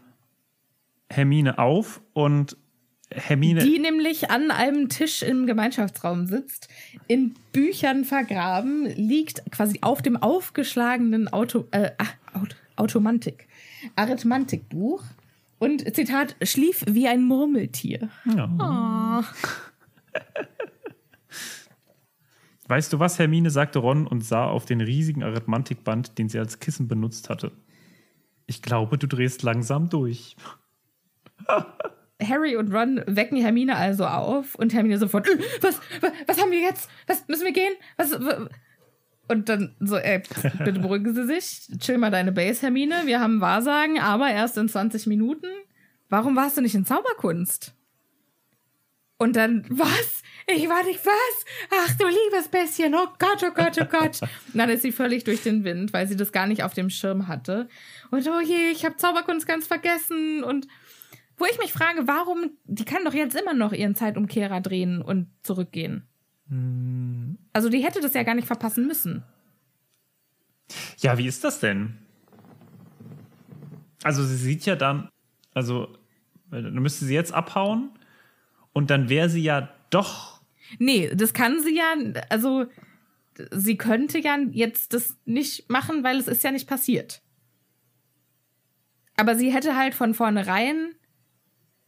Hermine auf und Hermine. Die nämlich an einem Tisch im Gemeinschaftsraum sitzt, in Büchern vergraben, liegt quasi auf dem aufgeschlagenen Auto, äh, ah, Aut Automantik, Arithmantikbuch und Zitat, schlief wie ein Murmeltier. Ja. Weißt du was, Hermine, sagte Ron und sah auf den riesigen Arithmantikband, den sie als Kissen benutzt hatte. Ich glaube, du drehst langsam durch. Harry und Ron wecken Hermine also auf und Hermine sofort, "Äh, was, was, was haben wir jetzt? Was müssen wir gehen? Was, w-" und dann so, ey, bitte beruhigen Sie sich, chill mal deine Base, Hermine. Wir haben Wahrsagen, aber erst in 20 Minuten. Warum warst du nicht in Zauberkunst? Und dann, was? Ich war nicht was? Ach du liebes bisschen, oh Gott, oh Gott, oh Gott. Und dann ist sie völlig durch den Wind, weil sie das gar nicht auf dem Schirm hatte. Und oh je, ich habe Zauberkunst ganz vergessen. Und wo ich mich frage, warum, die kann doch jetzt immer noch ihren Zeitumkehrer drehen und zurückgehen. Also die hätte das ja gar nicht verpassen müssen. Ja, wie ist das denn? Also sie sieht ja dann, also dann müsste sie jetzt abhauen und dann wäre sie ja doch. Nee, das kann sie ja, also sie könnte ja jetzt das nicht machen, weil es ist ja nicht passiert. Aber sie hätte halt von vornherein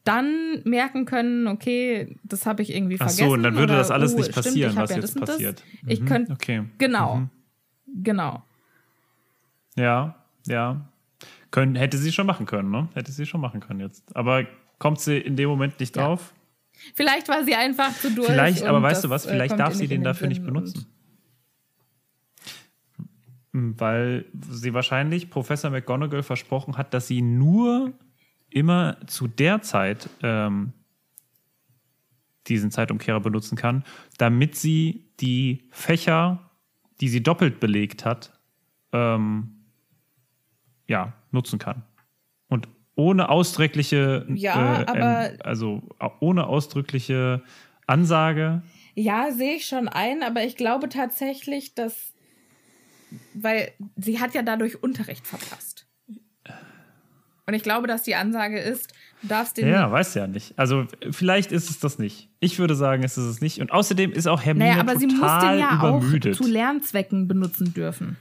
dann merken können, okay, das habe ich irgendwie Ach vergessen. so, und dann würde oder, das alles oh, nicht stimmt, passieren, ich hab was ja jetzt passiert. Ich Mhm, könnte, okay. genau, genau. Ja, ja. Können, hätte sie schon machen können, ne? Hätte sie schon machen können jetzt. Aber kommt sie in dem Moment nicht Ja. drauf? Vielleicht war sie einfach zu durch. Vielleicht, aber weißt du was? äh, Vielleicht darf sie den in dafür nicht benutzen. Weil sie wahrscheinlich Professor McGonagall versprochen hat, dass sie nur immer zu der Zeit ähm, diesen Zeitumkehrer benutzen kann, damit sie die Fächer, die sie doppelt belegt hat, ähm, ja, nutzen kann. Ohne ausdrückliche, Ja, äh, aber- ähm, also ohne ausdrückliche Ansage ja, sehe ich schon ein, aber ich glaube tatsächlich, dass. Weil sie hat ja dadurch Unterricht verpasst. Und ich glaube, dass die Ansage ist, du darfst den. Ja, weiß ja nicht. Also vielleicht ist es das nicht. Ich würde sagen, es ist es nicht. Und außerdem ist auch Hermine naja, aber sie muss total den ja auch übermüdet. zu Lernzwecken benutzen dürfen.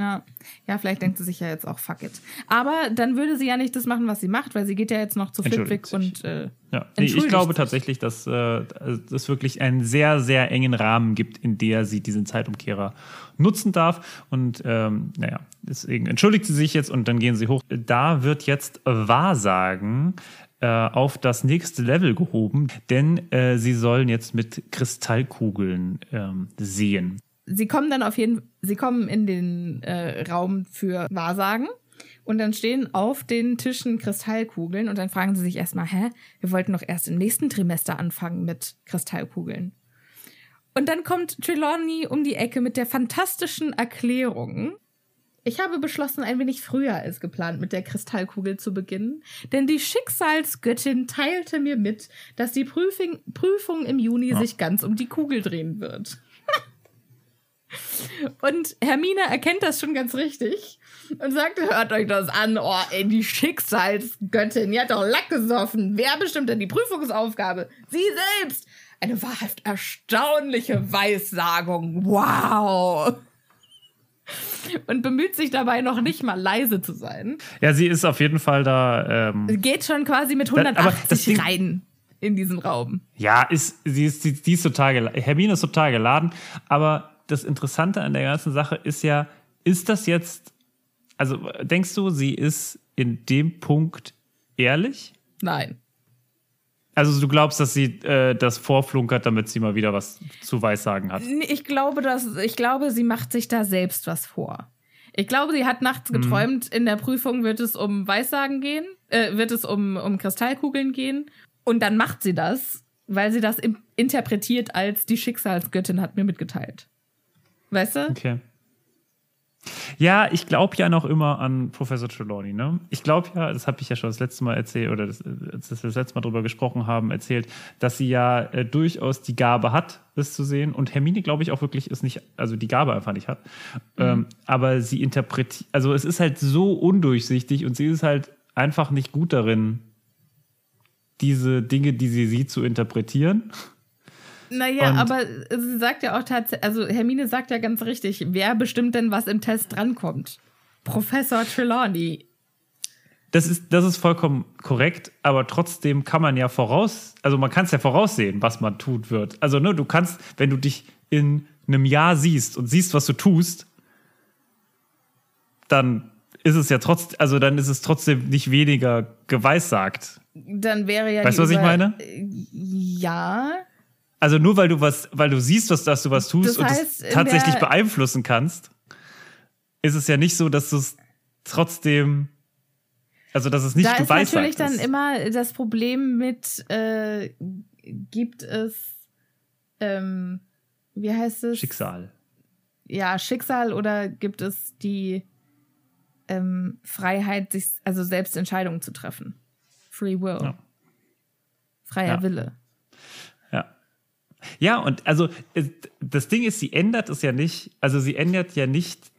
Ja. ja, vielleicht denkt sie sich ja jetzt auch, fuck it. Aber dann würde sie ja nicht das machen, was sie macht, weil sie geht ja jetzt noch zu Flitwick und äh, ja. nee, ich glaube sich. tatsächlich, dass äh, es wirklich einen sehr, sehr engen Rahmen gibt, in der sie diesen Zeitumkehrer nutzen darf. Und ähm, naja, deswegen entschuldigt sie sich jetzt und dann gehen sie hoch. Da wird jetzt Wahrsagen äh, auf das nächste Level gehoben, denn äh, sie sollen jetzt mit Kristallkugeln ähm, sehen. Sie kommen dann auf jeden sie kommen in den äh, Raum für Wahrsagen und dann stehen auf den Tischen Kristallkugeln und dann fragen sie sich erstmal, hä, wir wollten doch erst im nächsten Trimester anfangen mit Kristallkugeln. Und dann kommt Trelawney um die Ecke mit der fantastischen Erklärung. Ich habe beschlossen, ein wenig früher als geplant mit der Kristallkugel zu beginnen, denn die Schicksalsgöttin teilte mir mit, dass die Prüfung, Prüfung im Juni sich ganz um die Kugel drehen wird. Und Hermine erkennt das schon ganz richtig und sagt, hört euch das an, oh, ey, die Schicksalsgöttin, die hat doch Lack gesoffen. Wer bestimmt denn die Prüfungsaufgabe? Sie selbst. Eine wahrhaft erstaunliche Weissagung. Wow. Und bemüht sich dabei noch nicht mal leise zu sein. Ja, sie ist auf jeden Fall da. Ähm, Geht schon quasi mit aber das 180 Ding- rein in diesen Raum. Ja, ist, sie ist, sie, die ist total geladen. Hermine ist total geladen. Aber das Interessante an der ganzen Sache ist ja, ist das jetzt, also denkst du, sie ist in dem Punkt ehrlich? Nein. Also du glaubst, dass sie äh, das vorflunkert, damit sie mal wieder was zu Weissagen hat? Ich glaube, dass, ich glaube, sie macht sich da selbst was vor. Ich glaube, sie hat nachts Mhm. geträumt, in der Prüfung wird es um Weissagen gehen, äh, wird es um, um Kristallkugeln gehen. Und dann macht sie das, weil sie das interpretiert als die Schicksalsgöttin hat mir mitgeteilt. Weißt du? Okay. Ja, ich glaube ja noch immer an Professor Trelawney. Ne? Ich glaube ja, das habe ich ja schon das letzte Mal erzählt, oder das, als wir das letzte Mal drüber gesprochen haben, erzählt, dass sie ja äh, durchaus die Gabe hat, das zu sehen. Und Hermine, glaube ich, auch wirklich ist nicht, also die Gabe einfach nicht hat. Ähm, aber sie interpretiert, also es ist halt so undurchsichtig und sie ist halt einfach nicht gut darin, diese Dinge, die sie sieht, zu interpretieren. Naja, Und- aber sie sagt ja auch tatsächlich, also Hermine sagt ja ganz richtig, wer bestimmt denn, was im Test drankommt? Professor Trelawney. Das ist, das ist vollkommen korrekt, aber trotzdem kann man ja voraus, also man kann es ja voraussehen, was man tut wird. Also, ne, du kannst, wenn du dich in einem Jahr siehst und siehst, was du tust, dann ist es ja trotzdem, also dann ist es trotzdem nicht weniger geweissagt. Dann wäre ja Weißt du, was ich meine? Ja, Also nur weil du was, weil du siehst, was, dass du was tust Das und heißt, es in tatsächlich beeinflussen kannst, ist es ja nicht so, dass du es trotzdem, also dass es nicht da ist geweissagt natürlich dann ist. immer das Problem mit, äh, gibt es, ähm, wie heißt es? Schicksal. Ja, Schicksal oder gibt es die ähm, Freiheit, sich, also selbst Entscheidungen zu treffen? Free Will. Ja. Freier Ja. Wille. Ja. Ja, und also es- das Ding ist, sie ändert es ja nicht, also sie ändert ja nicht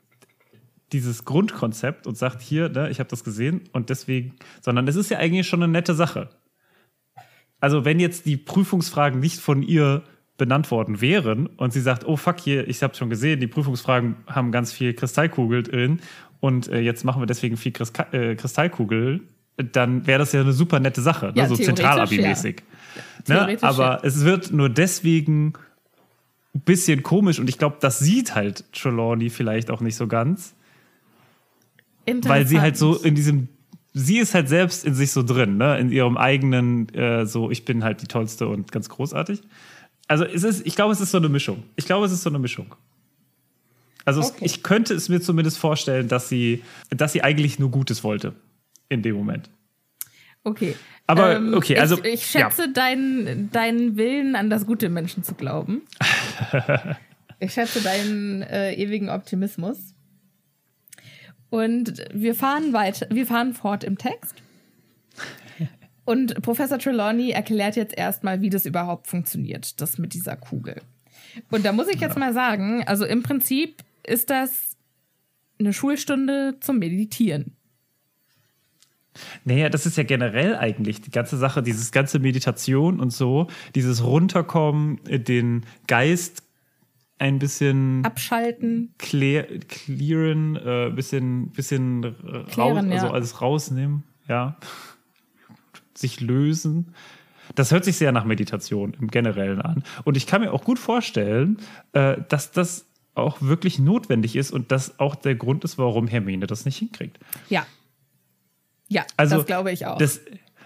dieses Grundkonzept und sagt hier, ne, ich habe das gesehen und deswegen, sondern es ist ja eigentlich schon eine nette Sache. Also wenn jetzt die Prüfungsfragen nicht von ihr benannt worden wären und sie sagt, oh fuck hier, ich habe schon gesehen, die Prüfungsfragen haben ganz viel Kristallkugel drin und äh, jetzt machen wir deswegen viel Kriska äh, Kristallkugel, dann wäre das ja eine super nette Sache, ne? Ja, so Zentralabi-mäßig. Ne? Aber ja. es wird nur deswegen ein bisschen komisch und ich glaube, das sieht halt Trelawney vielleicht auch nicht so ganz, weil sie halt so in diesem, sie ist halt selbst in sich so drin, ne? in ihrem eigenen, äh, so ich bin halt die tollste und ganz großartig. Also es ist, ich glaube, es ist so eine Mischung. Ich glaube, es ist so eine Mischung. Also es, Okay. ich könnte es mir zumindest vorstellen, dass sie, dass sie eigentlich nur Gutes wollte in dem Moment. Okay. Aber, okay, also, Ich, ich schätze deinen, deinen Willen, an das Gute im Menschen zu glauben. ich schätze deinen äh, ewigen Optimismus. Und wir fahren weiter, wir fahren fort im Text. Und Professor Trelawney erklärt jetzt erstmal, wie das überhaupt funktioniert, das mit dieser Kugel. Und da muss ich jetzt mal sagen, also im Prinzip ist das eine Schulstunde zum Meditieren. Naja, das ist ja generell eigentlich die ganze Sache, dieses ganze Meditation und so, dieses Runterkommen, äh, den Geist ein bisschen Abschalten, clear, clearen, äh, bisschen, bisschen raus, Klären, also ja. alles rausnehmen, ja. Sich lösen. Das hört sich sehr nach Meditation im Generellen an. Und ich kann mir auch gut vorstellen, äh, dass das auch wirklich notwendig ist und das auch der Grund ist, warum Hermine das nicht hinkriegt. Ja. Ja, Also, das glaube ich auch. Das,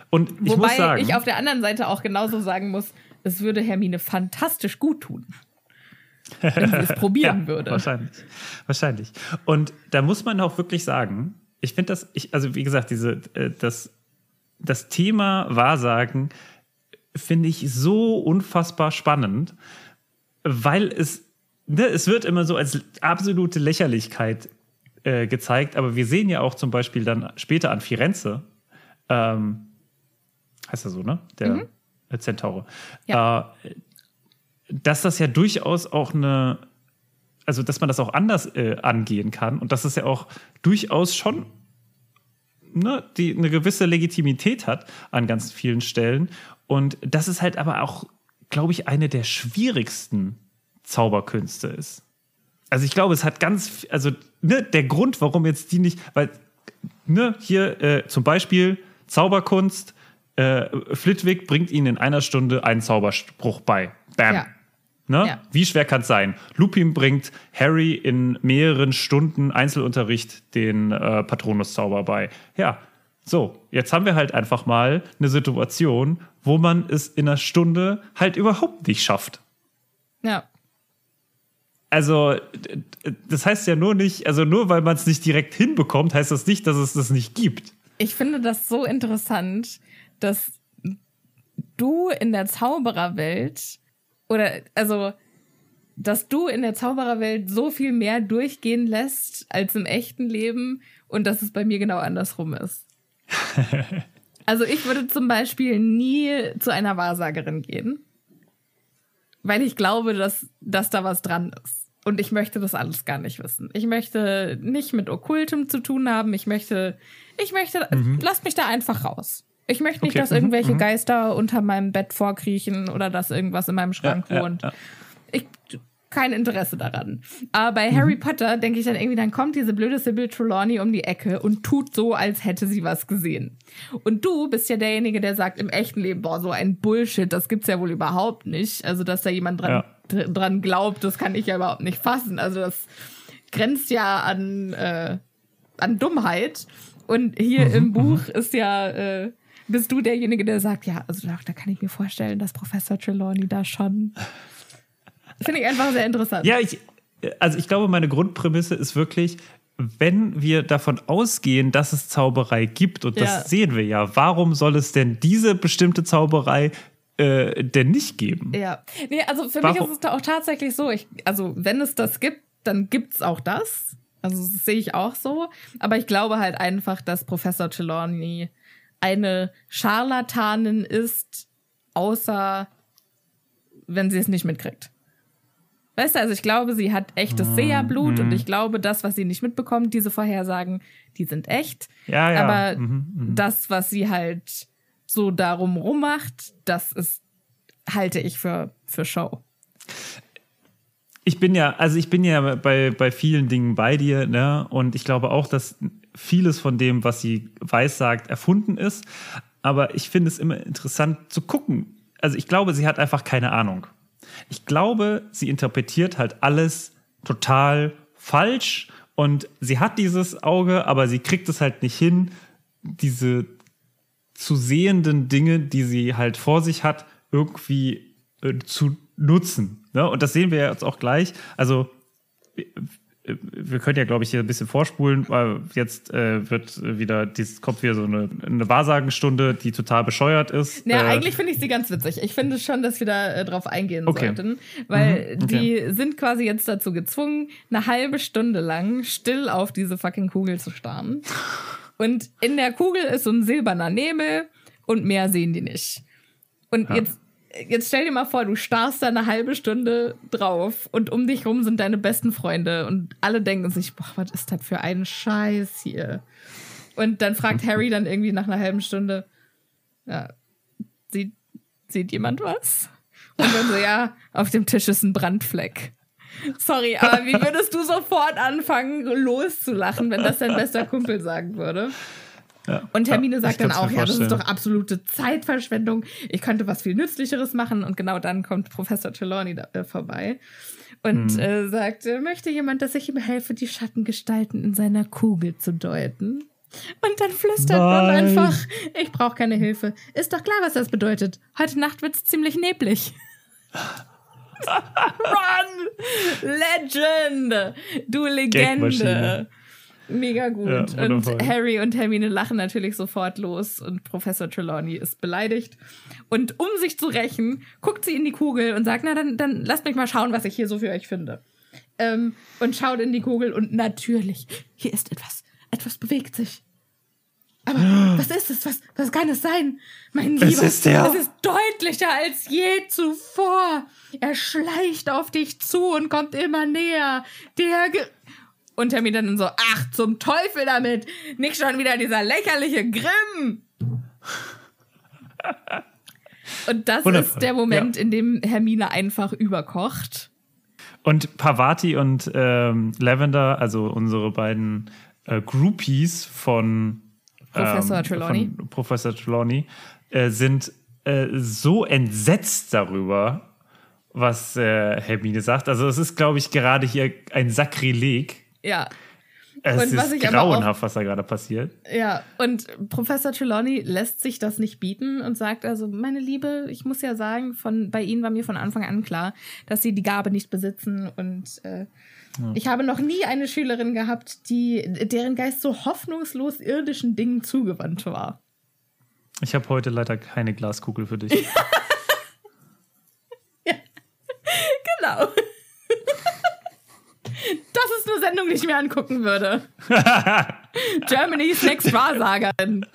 und ich Wobei muss sagen, ich auf der anderen Seite auch genauso sagen muss, es würde Hermine fantastisch gut tun, wenn sie es probieren ja, würde. Wahrscheinlich. Wahrscheinlich. Und da muss man auch wirklich sagen, ich finde das, ich, also wie gesagt, diese, äh, das, das Thema Wahrsagen finde ich so unfassbar spannend, weil es, ne, es wird immer so als absolute Lächerlichkeit äh, gezeigt, aber wir sehen ja auch zum Beispiel dann später an Firenze, ähm, heißt er so, ne? Der äh, Zentaure. Ja. Äh, dass das ja durchaus auch eine, also dass man das auch anders äh, angehen kann und dass es ja auch durchaus schon ne, die eine gewisse Legitimität hat an ganz vielen Stellen. Und das ist halt aber auch, glaube ich, eine der schwierigsten Zauberkünste ist. Also ich glaube, es hat ganz, also ne, der Grund, warum jetzt die nicht, weil ne, hier äh, zum Beispiel Zauberkunst, äh, Flitwick bringt ihnen in einer Stunde einen Zauberspruch bei. Bam. Ja. Ne? Ja. Wie schwer kann es sein? Lupin bringt Harry in mehreren Stunden Einzelunterricht den äh, Patronuszauber bei. Ja, so, jetzt haben wir halt einfach mal eine Situation, wo man es in einer Stunde halt überhaupt nicht schafft. Ja. Also, das heißt ja nur nicht, also nur weil man es nicht direkt hinbekommt, heißt das nicht, dass es das nicht gibt. Ich finde das so interessant, dass du in der Zaubererwelt oder also dass du in der Zaubererwelt so viel mehr durchgehen lässt als im echten Leben und dass es bei mir genau andersrum ist. also ich würde zum Beispiel nie zu einer Wahrsagerin gehen, weil ich glaube, dass, dass da was dran ist. Und ich möchte das alles gar nicht wissen. Ich möchte nicht mit Okkultem zu tun haben. Ich möchte, ich möchte, lasst mich da einfach raus. Ich möchte nicht, Okay, dass mhm, irgendwelche Geister unter meinem Bett vorkriechen oder dass irgendwas in meinem Schrank Ja, ja, wohnt. ja. Ich kein Interesse daran. Aber bei Harry Potter denke ich dann irgendwie, dann kommt diese blöde Sybil Trelawney um die Ecke und tut so, als hätte sie was gesehen. Und du bist ja derjenige, der sagt im echten Leben, boah, so ein Bullshit, das gibt's ja wohl überhaupt nicht. Also, dass da jemand dran, dr- dran glaubt, das kann ich ja überhaupt nicht fassen. Also, das grenzt ja an, äh, an Dummheit. Und hier im Buch ist ja, äh, bist du derjenige, der sagt, ja, also da kann ich mir vorstellen, dass Professor Trelawney da schon. Finde ich einfach sehr interessant. Ja, ich, also ich glaube, meine Grundprämisse ist wirklich, wenn wir davon ausgehen, dass es Zauberei gibt, und das Ja. sehen wir ja, warum soll es denn diese bestimmte Zauberei äh, denn nicht geben? Ja, nee, also für Warum- mich ist es da auch tatsächlich so, ich, also wenn es das gibt, dann gibt's auch das. Also das sehe ich auch so. Aber ich glaube halt einfach, dass Professor Trelawney eine Scharlatanin ist, außer wenn sie es nicht mitkriegt. Weißt du, also ich glaube, sie hat echtes Mhm. Seherblut und ich glaube, das, was sie nicht mitbekommt, diese Vorhersagen, die sind echt. Ja, ja. Aber Mhm, das, was sie halt so darum rummacht, das ist, halte ich für, für Show. Ich bin ja, also ich bin ja bei, bei vielen Dingen bei dir, ne? Und ich glaube auch, dass vieles von dem, was sie weiß sagt, erfunden ist. Aber ich finde es immer interessant zu gucken. Also ich glaube, sie hat einfach keine Ahnung. Ich glaube, sie interpretiert halt alles total falsch und sie hat dieses Auge, aber sie kriegt es halt nicht hin, diese zu sehenden Dinge, die sie halt vor sich hat, irgendwie äh, zu nutzen. Ne? Und das sehen wir jetzt auch gleich. Also wir- können ja, glaube ich, hier ein bisschen vorspulen, weil jetzt äh, wird wieder, dies kommt wieder so eine, eine Wahrsagenstunde, die total bescheuert ist. Ja, äh, eigentlich finde ich sie ganz witzig. Ich finde schon, dass wir da äh, drauf eingehen Okay. sollten, weil Mhm, okay. die sind quasi jetzt dazu gezwungen, eine halbe Stunde lang still auf diese fucking Kugel zu starren. Und in der Kugel ist so ein silberner Nebel und mehr sehen die nicht. Und jetzt, jetzt stell dir mal vor, du starrst da eine halbe Stunde drauf und um dich rum sind deine besten Freunde und alle denken sich, boah, was ist das für ein Scheiß hier? Und dann fragt Harry dann irgendwie nach einer halben Stunde, ja, sieht, sieht jemand was? Und dann so, ja, auf dem Tisch ist ein Brandfleck. Sorry, aber wie würdest du sofort anfangen, loszulachen, wenn das dein bester Kumpel sagen würde? Und Hermine ja, sagt dann auch, ja, das ist doch absolute Zeitverschwendung. Ich könnte was viel Nützlicheres machen. Und genau dann kommt Professor Trelawney da, äh, vorbei und Hm. äh, sagt, äh, möchte jemand, dass ich ihm helfe, die Schattengestalten in seiner Kugel zu deuten? Und dann flüstert man einfach, ich brauche keine Hilfe. Ist doch klar, was das bedeutet. Heute Nacht wird's ziemlich neblig. Run! Legend! Du Legende! Mega gut. Ja, und. Harry und Hermine lachen natürlich sofort los und Professor Trelawney ist beleidigt. Und um sich zu rächen, guckt sie in die Kugel und sagt, na dann, dann lasst mich mal schauen, was ich hier so für euch finde. Ähm, und schaut in die Kugel und natürlich, hier ist etwas. Etwas bewegt sich. Aber was ist es? Was, was kann es sein? Mein Es Lieber, ist der- es ist deutlicher als je zuvor. er schleicht auf dich zu und kommt immer näher. Der. Ge und Hermine dann so, ach, zum Teufel damit! Nicht schon wieder dieser lächerliche Grimm! Und das Wundervoll, ist der Moment, ja. in dem Hermine einfach überkocht. Und Pavati und ähm, Lavender, also unsere beiden äh, Groupies von Professor ähm, Trelawney. Von Professor Trelawney, äh, sind äh, so entsetzt darüber, was äh, Hermine sagt. Also es ist, glaube ich, gerade hier ein Sakrileg. Ja. Es Und was ist ich aber auch- grauenhaft, was da gerade passiert. Ja, und Professor Trelawney lässt sich das nicht bieten und sagt also, meine Liebe, ich muss ja sagen, von bei Ihnen war mir von Anfang an klar, dass Sie die Gabe nicht besitzen und äh, ich habe noch nie eine Schülerin gehabt, die deren Geist so hoffnungslos irdischen Dingen zugewandt war. Ich habe heute leider keine Glaskugel für dich. Genau. Das ist eine Sendung, die ich mir angucken würde. Germany's Next Wahrsagerin.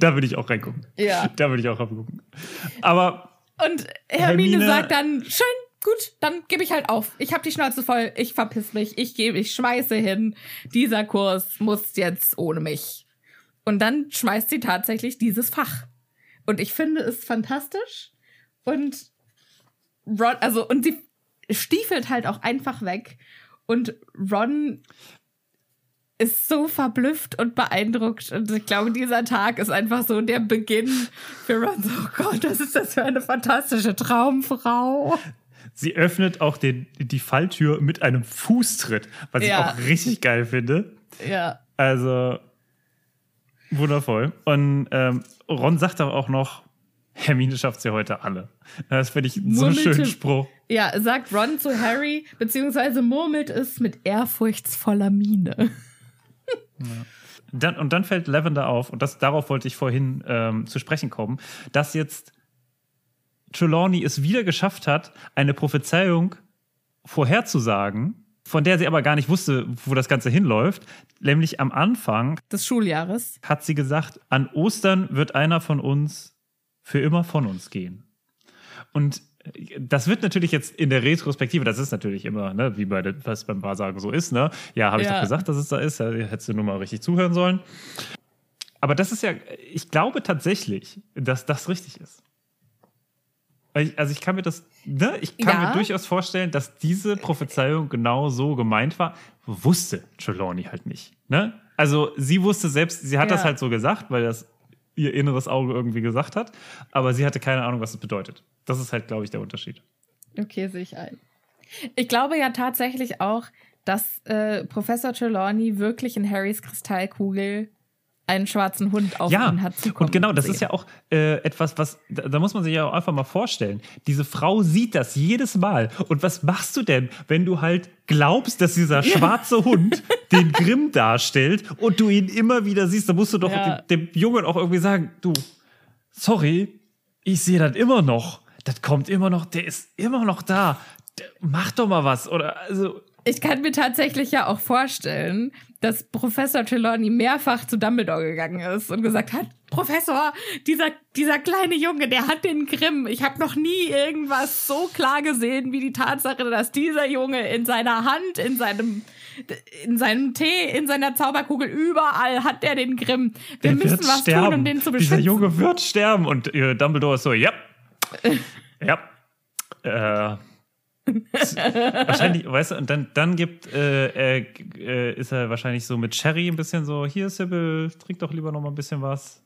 da würde ich auch reingucken. Ja. Da würde ich auch reingucken. Aber Und Hermine, Hermine- sagt dann, schön, gut, dann gebe ich halt auf. Ich habe die Schnauze voll, ich verpiss mich, ich gebe, ich schmeiße hin. Dieser Kurs muss jetzt ohne mich. Und dann schmeißt sie tatsächlich dieses Fach. Und ich finde es fantastisch. Und Ron, also, und sie stiefelt halt auch einfach weg. Und Ron ist so verblüfft und beeindruckt. Und ich glaube, dieser Tag ist einfach so der Beginn für Ron. So, oh Gott, was ist das für eine fantastische Traumfrau. sie öffnet auch den, die Falltür mit einem Fußtritt, was Ja. ich auch richtig geil finde. Ja. Also wundervoll. Und ähm, Ron sagt auch noch, Hermine schafft sie heute alle. Das finde ich so einen Murmelte- schönen Spruch. Ja, sagt Ron zu Harry, beziehungsweise murmelt es mit ehrfurchtsvoller Miene. Dann, und dann fällt Lavender auf, und das, darauf wollte ich vorhin ähm, zu sprechen kommen, dass jetzt Trelawney es wieder geschafft hat, eine Prophezeiung vorherzusagen, von der sie aber gar nicht wusste, wo das Ganze hinläuft. Nämlich am Anfang Des Schuljahres. hat sie gesagt, an Ostern wird einer von uns für immer von uns gehen. Und das wird natürlich jetzt in der Retrospektive, das ist natürlich immer, ne, wie bei was beim Wahrsagen so ist, ne? Ja, habe ich Ja. doch gesagt, dass es da ist, ja, hättest du nur mal richtig zuhören sollen. Aber das ist ja, ich glaube tatsächlich, dass das richtig ist. Also ich kann mir das, ne, ich kann Ja. mir durchaus vorstellen, dass diese Prophezeiung genau so gemeint war. Wusste Trelawney halt nicht. Ne? Also sie wusste selbst, sie hat Ja. das halt so gesagt, weil das ihr inneres Auge irgendwie gesagt hat, aber sie hatte keine Ahnung, was das bedeutet. Das ist halt, glaube ich, der Unterschied. Okay, sehe ich ein. Ich glaube ja tatsächlich auch, dass äh, Professor Trelawney wirklich in Harrys Kristallkugel einen schwarzen Hund auf Ja, ihn hat zukommen und genau, das sehen. ist ja auch äh, etwas, was, da, da muss man sich ja auch einfach mal vorstellen. Diese Frau sieht das jedes Mal. Und was machst du denn, wenn du halt glaubst, dass dieser schwarze Hund den Grimm darstellt und du ihn immer wieder siehst? Da musst du doch Ja. dem, dem Jungen auch irgendwie sagen, du, sorry, ich sehe das immer noch. Das kommt immer noch, der ist immer noch da. Der, mach doch mal was. Oder also. Ich kann mir tatsächlich ja auch vorstellen, dass Professor Trelawney mehrfach zu Dumbledore gegangen ist und gesagt hat, Professor, dieser, dieser kleine Junge, der hat den Grimm. Ich habe noch nie irgendwas so klar gesehen wie die Tatsache, dass dieser Junge in seiner Hand, in seinem in seinem Tee, in seiner Zauberkugel, überall hat er den Grimm. Wir Der müssen was sterben. tun, um den zu Dieser beschützen. Junge wird sterben. Und äh, Dumbledore ist so, ja. ja. Äh. Wahrscheinlich, weißt du, und dann, dann gibt, äh, äh, ist er wahrscheinlich so mit Sherry ein bisschen so, hier, Sybil, trink doch lieber noch mal ein bisschen was.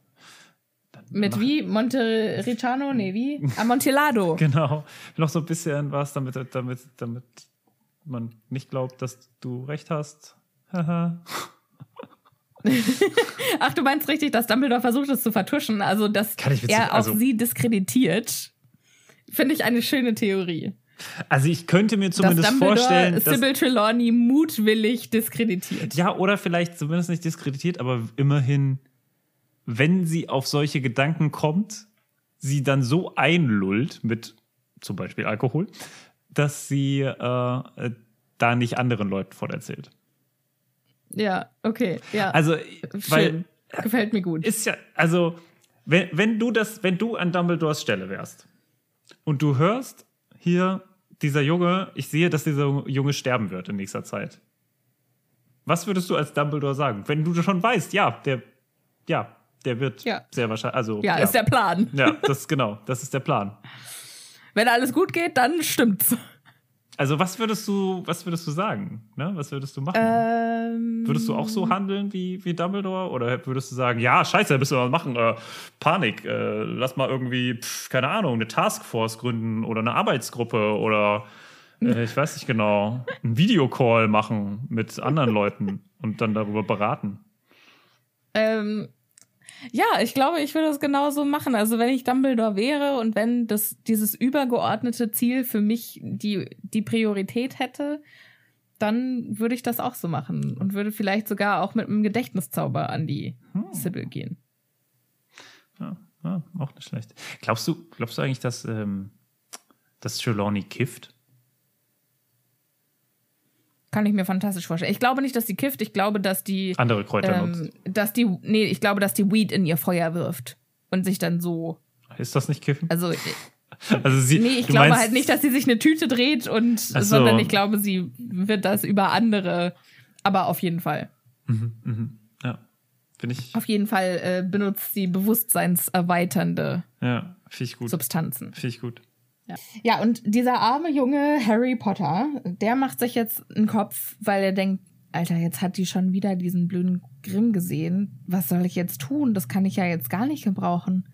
Mit wie? Montericano? Nee, wie? Amontillado. Genau. Noch so ein bisschen was, damit, damit, damit man nicht glaubt, dass du recht hast. Haha. Ach, du meinst richtig, dass Dumbledore versucht es zu vertuschen, also dass Kann ich witzig- er auch also- sie diskreditiert. Finde ich eine schöne Theorie. Also ich könnte mir Dass zumindest Dumbledore vorstellen, dass, Sybil Trelawney mutwillig diskreditiert. Ja, oder vielleicht zumindest nicht diskreditiert, aber immerhin, wenn sie auf solche Gedanken kommt, sie dann so einlullt mit zum Beispiel Alkohol, dass sie äh, äh, da nicht anderen Leuten von erzählt. Ja, okay, ja. Also, weil Schön. Gefällt mir gut. ist ja, also, wenn, wenn du das, wenn du an Dumbledores Stelle wärst und du hörst hier, dieser Junge, ich sehe, dass dieser Junge sterben wird in nächster Zeit. Was würdest du als Dumbledore sagen? Wenn du schon weißt, ja, der, ja, der wird Ja. sehr wahrscheinlich, also. Ja, ist der Plan. Ja, das genau, das ist der Plan. Wenn alles gut geht, dann stimmt's. Also, was würdest du, was würdest du sagen? Ne? Was würdest du machen? Ähm, Würdest du auch so handeln wie, wie Dumbledore? Oder würdest du sagen, ja, scheiße, da müssen wir was machen, äh, Panik, äh, lass mal irgendwie, pf, keine Ahnung, eine Taskforce gründen oder eine Arbeitsgruppe oder äh, ich weiß nicht genau, einen Videocall machen mit anderen Leuten und dann darüber beraten. Ähm, ja, ich glaube, ich würde es genauso machen. Also wenn ich Dumbledore wäre und wenn das, dieses übergeordnete Ziel für mich die, die Priorität hätte, dann würde ich das auch so machen und würde vielleicht sogar auch mit einem Gedächtniszauber an die Sibyl gehen. Ja, ja, auch nicht schlecht. Glaubst du, glaubst du eigentlich, dass, ähm, dass Trelawney kifft? Kann ich mir fantastisch vorstellen. Ich glaube nicht, dass die kifft. Ich glaube, dass die, Andere Kräuter nutzt. ähm, dass die, nee, ich glaube, dass die Weed in ihr Feuer wirft und sich dann so, Ist das nicht kiffen? also Also sie, Nee, ich glaube meinst- halt nicht, dass sie sich eine Tüte dreht und so. sondern ich glaube, sie wird das über andere. Aber auf jeden Fall. Ja, finde ich, Auf jeden Fall äh, benutzt sie bewusstseinserweiternde ja. Substanzen. Finde ich gut. Ja, und dieser arme junge Harry Potter, der macht sich jetzt einen Kopf, weil er denkt, Alter, jetzt hat die schon wieder diesen blöden Grimm gesehen. Was soll ich jetzt tun? Das kann ich ja jetzt gar nicht gebrauchen.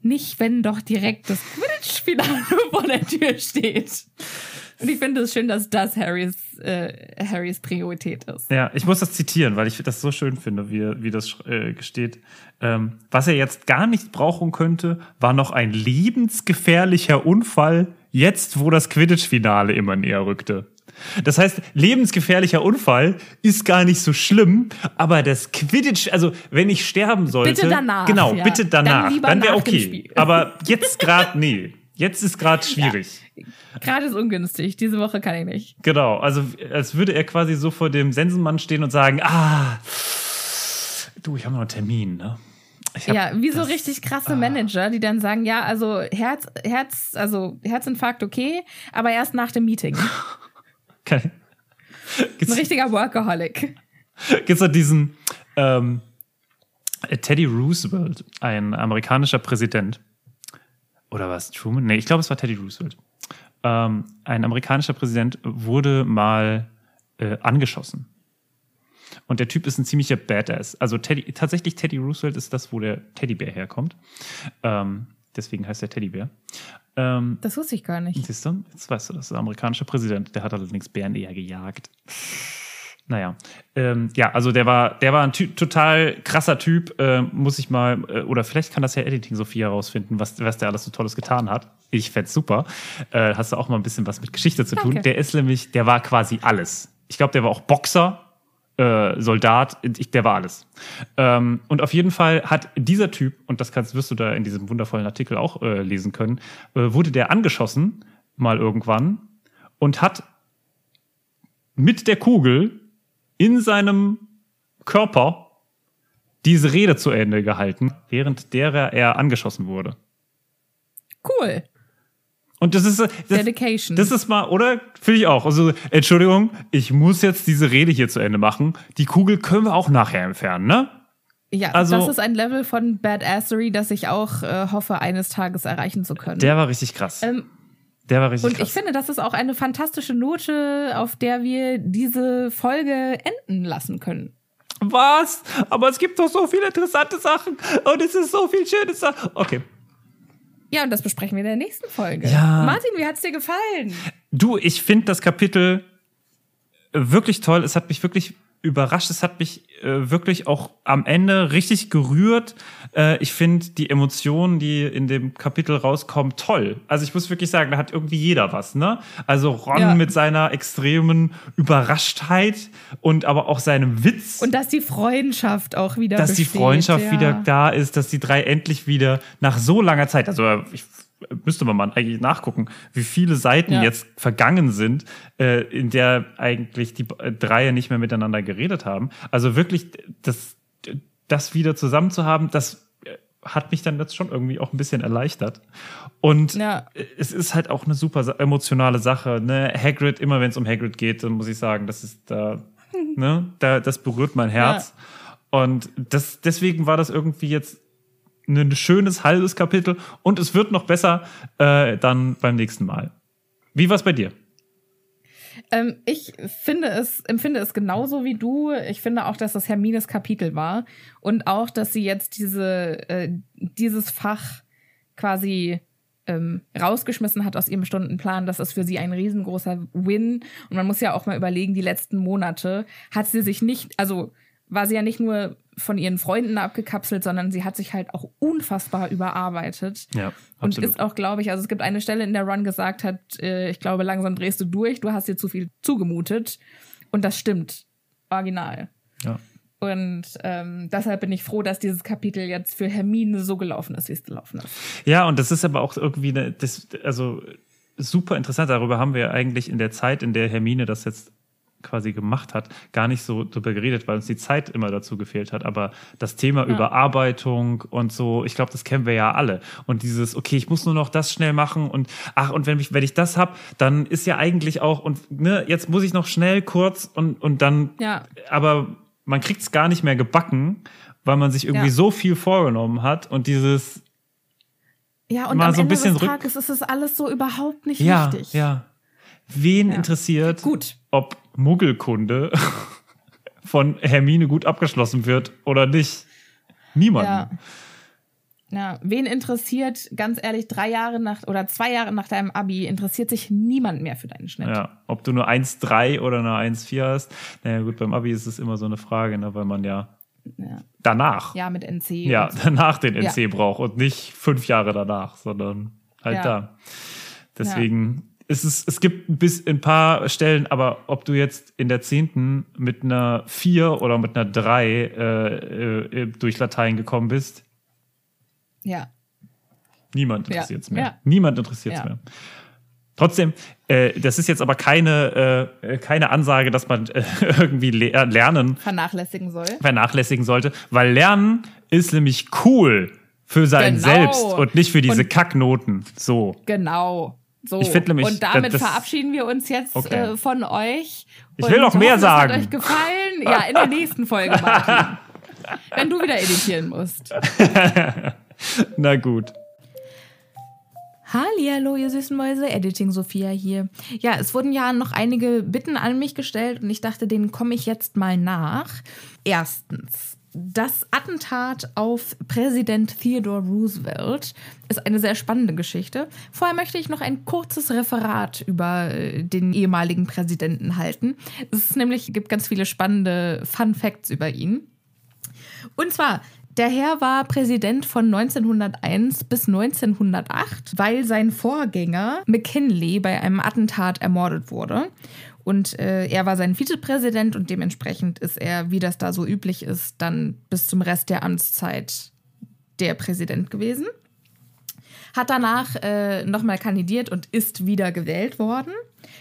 Nicht, wenn doch direkt das Quidditch-Finale vor der Tür steht. Und ich finde es schön, dass das Harrys, äh, Harrys Priorität ist. Ja, ich muss das zitieren, weil ich das so schön finde, wie, wie das äh, steht. Ähm, was er jetzt gar nicht brauchen könnte, war noch ein lebensgefährlicher Unfall, jetzt wo das Quidditch-Finale immer näher rückte. Das heißt, lebensgefährlicher Unfall ist gar nicht so schlimm, aber das Quidditch, also wenn ich sterben sollte, Bitte danach, genau, ja. bitte danach, Dann dann, wäre okay. Aber jetzt gerade nee, jetzt ist gerade schwierig. Gerade ist ungünstig. Diese Woche kann ich nicht. Genau, also als würde er quasi so vor dem Sensenmann stehen und sagen, ah, du, ich habe noch einen Termin, ne? Ja, wie so Ah. richtig krasse Manager, die dann sagen, ja, also Herz, Herz, also Herzinfarkt okay, aber erst nach dem Meeting. Ein Gibt's, richtiger Workaholic. gibt's da diesen ähm, Teddy Roosevelt, ein amerikanischer Präsident. Oder was? Truman? Nee, ich glaube, es war Teddy Roosevelt. Ähm, ein amerikanischer Präsident wurde mal äh, angeschossen. Und der Typ ist ein ziemlicher Badass. Also Teddy, tatsächlich Teddy Roosevelt ist das, wo der Teddybär herkommt. Ähm, deswegen heißt er Teddybär. Ähm, Das wusste ich gar nicht. Siehst du, jetzt weißt du, das ist der amerikanische Präsident. Der hat allerdings Bären eher gejagt. Naja, ähm, ja, also der war, der war ein Ty total krasser Typ, äh, muss ich mal, äh, oder vielleicht kann das ja Editing Sophie herausfinden, was, was der alles so Tolles getan hat. Ich fänd's super. Äh, hast du auch mal ein bisschen was mit Geschichte zu tun. Danke. Der ist nämlich, der war quasi alles. Ich glaube, der war auch Boxer, äh, Soldat, ich, der war alles. Ähm, und auf jeden Fall hat dieser Typ, und das kannst, wirst du da in diesem wundervollen Artikel auch äh, lesen können, äh, wurde der angeschossen, mal irgendwann, und hat mit der Kugel in seinem Körper diese Rede zu Ende gehalten, während derer er angeschossen wurde. Cool. Und das ist das, Dedication. Das ist mal, oder? Finde ich auch. Also, Entschuldigung, ich muss jetzt diese Rede hier zu Ende machen. Die Kugel können wir auch nachher entfernen, ne? Ja, Also- das ist ein Level von Badassery, das ich auch äh, hoffe, eines Tages erreichen zu können. Der war richtig krass. ähm, Der war richtig und krass. ich finde, das ist auch eine fantastische Note, auf der wir diese Folge enden lassen können. Was? Aber es gibt doch so viele interessante Sachen und es ist so viel schönes Sachen. Okay. Ja, und das besprechen wir in der nächsten Folge. Ja. Martin, wie hat's dir gefallen? Du, ich finde das Kapitel wirklich toll. Es hat mich wirklich überrascht. Es hat mich äh, wirklich auch am Ende richtig gerührt. Äh, ich finde die Emotionen, die in dem Kapitel rauskommen, toll. Also ich muss wirklich sagen, da hat irgendwie jeder was, ne? Also Ron Ja. mit seiner extremen Überraschtheit und aber auch seinem Witz. Und dass die Freundschaft auch wieder dass die besteht, Freundschaft ja. wieder da ist, dass die drei endlich wieder nach so langer Zeit, also ich müsste man mal eigentlich nachgucken, wie viele Seiten Ja. jetzt vergangen sind, äh, in der eigentlich die äh, drei nicht mehr miteinander geredet haben. Also wirklich das, das wieder zusammen zu haben, das äh, hat mich dann jetzt schon irgendwie auch ein bisschen erleichtert. Und Ja. es ist halt auch eine super emotionale Sache. Ne? Hagrid, immer wenn es um Hagrid geht, dann muss ich sagen, das ist da, ne, da, das berührt mein Herz. Und das, deswegen war das irgendwie jetzt ein schönes halbes Kapitel und es wird noch besser äh, dann beim nächsten Mal. Wie war es bei dir? Ähm, ich finde es, empfinde es genauso wie du. Ich finde auch, dass das Hermines Kapitel war. Und auch, dass sie jetzt diese, äh, dieses Fach quasi ähm, rausgeschmissen hat aus ihrem Stundenplan. Das ist für sie ein riesengroßer Win. Und man muss ja auch mal überlegen, die letzten Monate hat sie sich nicht, also war sie ja nicht nur von ihren Freunden abgekapselt, sondern sie hat sich halt auch unfassbar überarbeitet. Ja, Und absolut. ist auch, glaube ich, also es gibt eine Stelle, in der Ron gesagt hat, äh, ich glaube, langsam drehst du durch, du hast dir zu viel zugemutet. Und das stimmt. Original. Ja. Und ähm, deshalb bin ich froh, dass dieses Kapitel jetzt für Hermine so gelaufen ist, wie es gelaufen ist. Ja, und das ist aber auch irgendwie eine, das, also super interessant. Darüber haben wir eigentlich in der Zeit, in der Hermine das jetzt quasi gemacht hat, gar nicht so drüber geredet, weil uns die Zeit immer dazu gefehlt hat. Aber das Thema Überarbeitung und so, ich glaube, das kennen wir ja alle. Und dieses, okay, ich muss nur noch das schnell machen und ach, und wenn ich, wenn ich das hab, dann ist ja eigentlich auch, und ne, jetzt muss ich noch schnell kurz und, und dann, Ja. aber man kriegt es gar nicht mehr gebacken, weil man sich irgendwie Ja. so viel vorgenommen hat und dieses, Ja, und am so ein Ende bisschen des Tages ist es alles so überhaupt nicht Ja, wichtig. ja. Wen interessiert, Gut. Ob Muggelkunde von Hermine gut abgeschlossen wird oder nicht? Niemanden. Ja. Ja, wen interessiert, ganz ehrlich, drei Jahre nach oder zwei Jahre nach deinem Abi interessiert sich niemand mehr für deinen Schnitt. Ja, ob du nur 1,3 oder eine 1,4 hast. Naja, gut, beim Abi ist es immer so eine Frage, ne, weil man ja Ja, danach, ja, ja mit NC. und so. danach den NC Ja. braucht und nicht fünf Jahre danach, sondern halt Ja. da. Deswegen ist es, es gibt bis ein paar Stellen, aber ob du jetzt in der zehnten mit einer 4 oder mit einer 3 äh, äh, durch Latein gekommen bist, Ja. Niemand Ja. interessiert es mehr. Ja. Niemand interessiert es Ja. mehr. Trotzdem, äh, das ist jetzt aber keine, äh, keine Ansage, dass man äh, irgendwie le Lernen Vernachlässigen soll. vernachlässigen sollte, weil Lernen ist nämlich cool für sein Genau. Selbst und nicht für diese Und- Kacknoten. So. Genau. So. Ich find nämlich, und damit das- verabschieden wir uns jetzt Okay. äh, von euch. Ich will noch mehr hoffen, sagen. Es hat euch gefallen. Ja, in der nächsten Folge, Martin. Wenn du wieder editieren musst. Na gut. Hallihallo, ihr süßen Mäuse, Editing Sophia hier. Ja, es wurden ja noch einige Bitten an mich gestellt und ich dachte, denen komme ich jetzt mal nach. Erstens, das Attentat auf Präsident Theodore Roosevelt ist eine sehr spannende Geschichte. Vorher möchte ich noch ein kurzes Referat über äh, den ehemaligen Präsidenten halten. Es nämlich, gibt ganz viele spannende Fun Facts über ihn. Und zwar, der Herr war Präsident von 1901 bis 1908, weil sein Vorgänger McKinley bei einem Attentat ermordet wurde. Und äh, er war sein Vizepräsident und dementsprechend ist er, wie das da so üblich ist, dann bis zum Rest der Amtszeit der Präsident gewesen. Hat danach äh, nochmal kandidiert und ist wieder gewählt worden.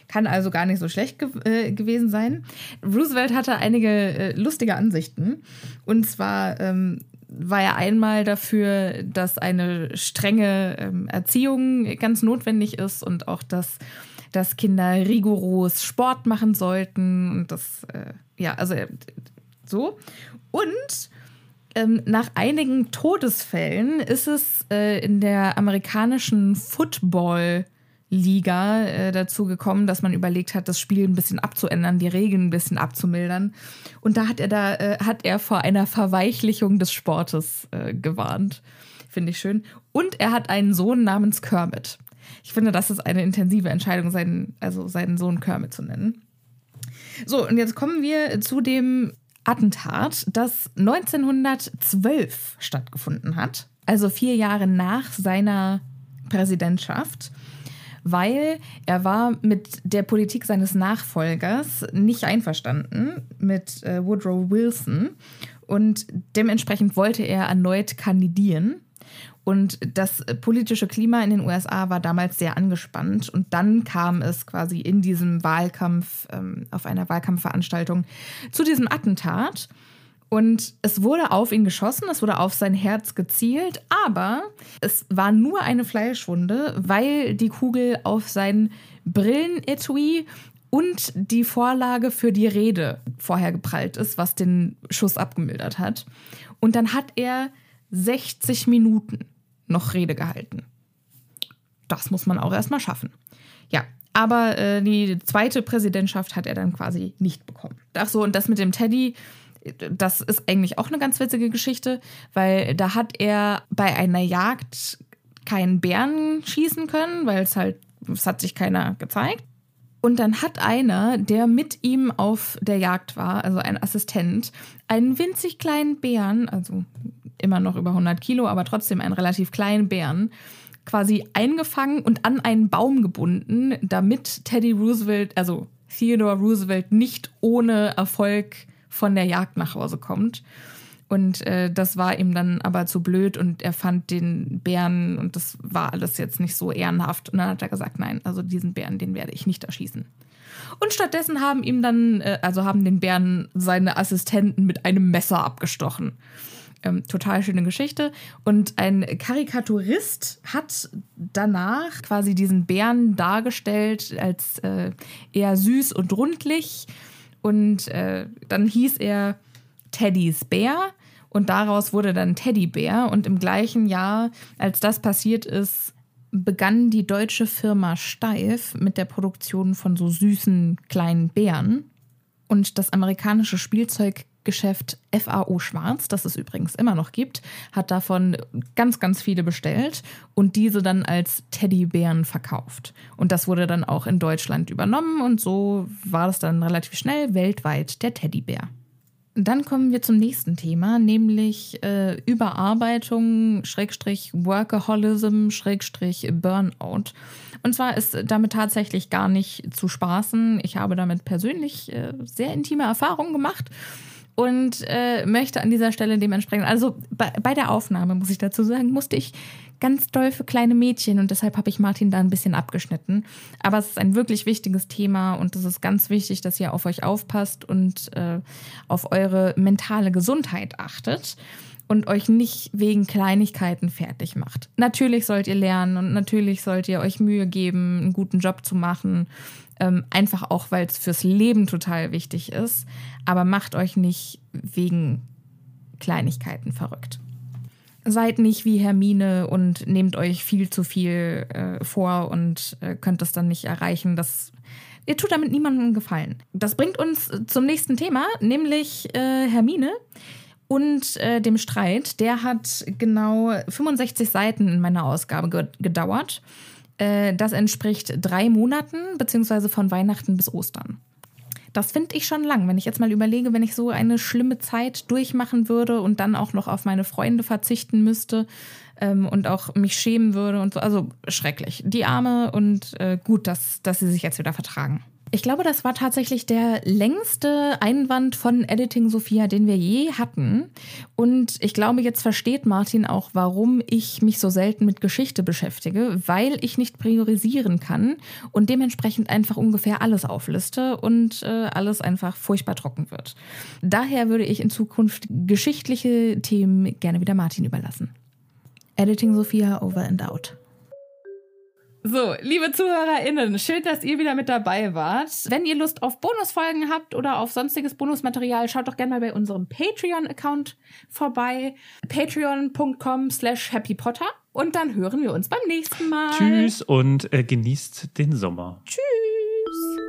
Kann also gar nicht so schlecht ge äh, gewesen sein. Roosevelt hatte einige äh, lustige Ansichten. Und zwar ähm, war er einmal dafür, dass eine strenge ähm, Erziehung ganz notwendig ist und auch, dass, dass Kinder rigoros Sport machen sollten. Und das, äh, ja, also äh, so. Und ähm, nach einigen Todesfällen ist es äh, in der amerikanischen Football-Liga äh, dazu gekommen, dass man überlegt hat, das Spiel ein bisschen abzuändern, die Regeln ein bisschen abzumildern. Und da hat er da äh, hat er vor einer Verweichlichung des Sportes äh, gewarnt. Finde ich schön. Und er hat einen Sohn namens Kermit. Ich finde, das ist eine intensive Entscheidung, seinen, also seinen Sohn Kermit zu nennen. So, und jetzt kommen wir zu dem Attentat, das 1912 stattgefunden hat, also vier Jahre nach seiner Präsidentschaft, weil er war mit der Politik seines Nachfolgers nicht einverstanden, mit äh, Woodrow Wilson, und dementsprechend wollte er erneut kandidieren. Und das politische Klima in den USA war damals sehr angespannt. Und dann kam es quasi in diesem Wahlkampf, ähm, auf einer Wahlkampfveranstaltung, zu diesem Attentat. Und es wurde auf ihn geschossen, es wurde auf sein Herz gezielt, aber es war nur eine Fleischwunde, weil die Kugel auf sein Brillenetui und die Vorlage für die Rede vorher geprallt ist, was den Schuss abgemildert hat. Und dann hat er 60 Minuten noch Rede gehalten. Das muss man auch erstmal schaffen. Ja, aber äh, die zweite Präsidentschaft hat er dann quasi nicht bekommen. Ach so, und das mit dem Teddy, das ist eigentlich auch eine ganz witzige Geschichte, weil da hat er bei einer Jagd keinen Bären schießen können, weil es halt, es hat sich keiner gezeigt. Und dann hat einer, der mit ihm auf der Jagd war, also ein Assistent, einen winzig kleinen Bären, also immer noch über 100 Kilo, aber trotzdem einen relativ kleinen Bären, quasi eingefangen und an einen Baum gebunden, damit Teddy Roosevelt, also Theodore Roosevelt, nicht ohne Erfolg von der Jagd nach Hause kommt. Und äh, das war ihm dann aber zu blöd und er fand den Bären und das war alles jetzt nicht so ehrenhaft. Und dann hat er gesagt, nein, also diesen Bären, den werde ich nicht erschießen. Und stattdessen haben ihm dann, äh, also haben den Bären seine Assistenten mit einem Messer abgestochen. Ähm, total schöne Geschichte. Und ein Karikaturist hat danach quasi diesen Bären dargestellt als äh, eher süß und rundlich. Und äh, dann hieß er Teddys Bär. Und daraus wurde dann Teddybär. Und im gleichen Jahr, als das passiert ist, begann die deutsche Firma Steif mit der Produktion von so süßen kleinen Bären. Und das amerikanische Spielzeuggeschäft FAO Schwarz, das es übrigens immer noch gibt, hat davon ganz, ganz viele bestellt und diese dann als Teddybären verkauft. Und das wurde dann auch in Deutschland übernommen und so war es dann relativ schnell weltweit der Teddybär. Dann kommen wir zum nächsten Thema, nämlich äh, Überarbeitung, Schrägstrich Workaholism, Schrägstrich Burnout. Und zwar ist damit tatsächlich gar nicht zu spaßen. Ich habe damit persönlich äh, sehr intime Erfahrungen gemacht und äh, möchte an dieser Stelle dementsprechend, also bei, bei der Aufnahme muss ich dazu sagen, musste ich ganz doll für kleine Mädchen und deshalb habe ich Martin da ein bisschen abgeschnitten. Aber es ist ein wirklich wichtiges Thema und es ist ganz wichtig, dass ihr auf euch aufpasst und äh, auf eure mentale Gesundheit achtet und euch nicht wegen Kleinigkeiten fertig macht. Natürlich sollt ihr lernen und natürlich sollt ihr euch Mühe geben, einen guten Job zu machen. Ähm, einfach auch, weil es fürs Leben total wichtig ist. Aber macht euch nicht wegen Kleinigkeiten verrückt seid nicht wie Hermine und nehmt euch viel zu viel äh, vor und äh, könnt es dann nicht erreichen. Das, ihr tut damit niemandem Gefallen. Das bringt uns zum nächsten Thema, nämlich äh, Hermine und äh, dem Streit. Der hat genau 65 Seiten in meiner Ausgabe ge gedauert. Äh, das entspricht drei Monaten, beziehungsweise von Weihnachten bis Ostern. Das finde ich schon lang. Wenn ich jetzt mal überlege, wenn ich so eine schlimme Zeit durchmachen würde und dann auch noch auf meine Freunde verzichten müsste ähm, und auch mich schämen würde und so. Also schrecklich. Die Arme und äh, gut, dass, dass sie sich jetzt wieder vertragen. Ich glaube, das war tatsächlich der längste Einwand von Editing Sophia, den wir je hatten. Und ich glaube, jetzt versteht Martin auch, warum ich mich so selten mit Geschichte beschäftige, weil ich nicht priorisieren kann und dementsprechend einfach ungefähr alles aufliste und äh, alles einfach furchtbar trocken wird. Daher würde ich in Zukunft geschichtliche Themen gerne wieder Martin überlassen. Editing Sophia over and out. So, liebe ZuhörerInnen, schön, dass ihr wieder mit dabei wart. Wenn ihr Lust auf Bonusfolgen habt oder auf sonstiges Bonusmaterial, schaut doch gerne mal bei unserem Patreon-Account vorbei. Patreon.com slash happypotter. Und dann hören wir uns beim nächsten Mal. Tschüss und äh, genießt den Sommer. Tschüss.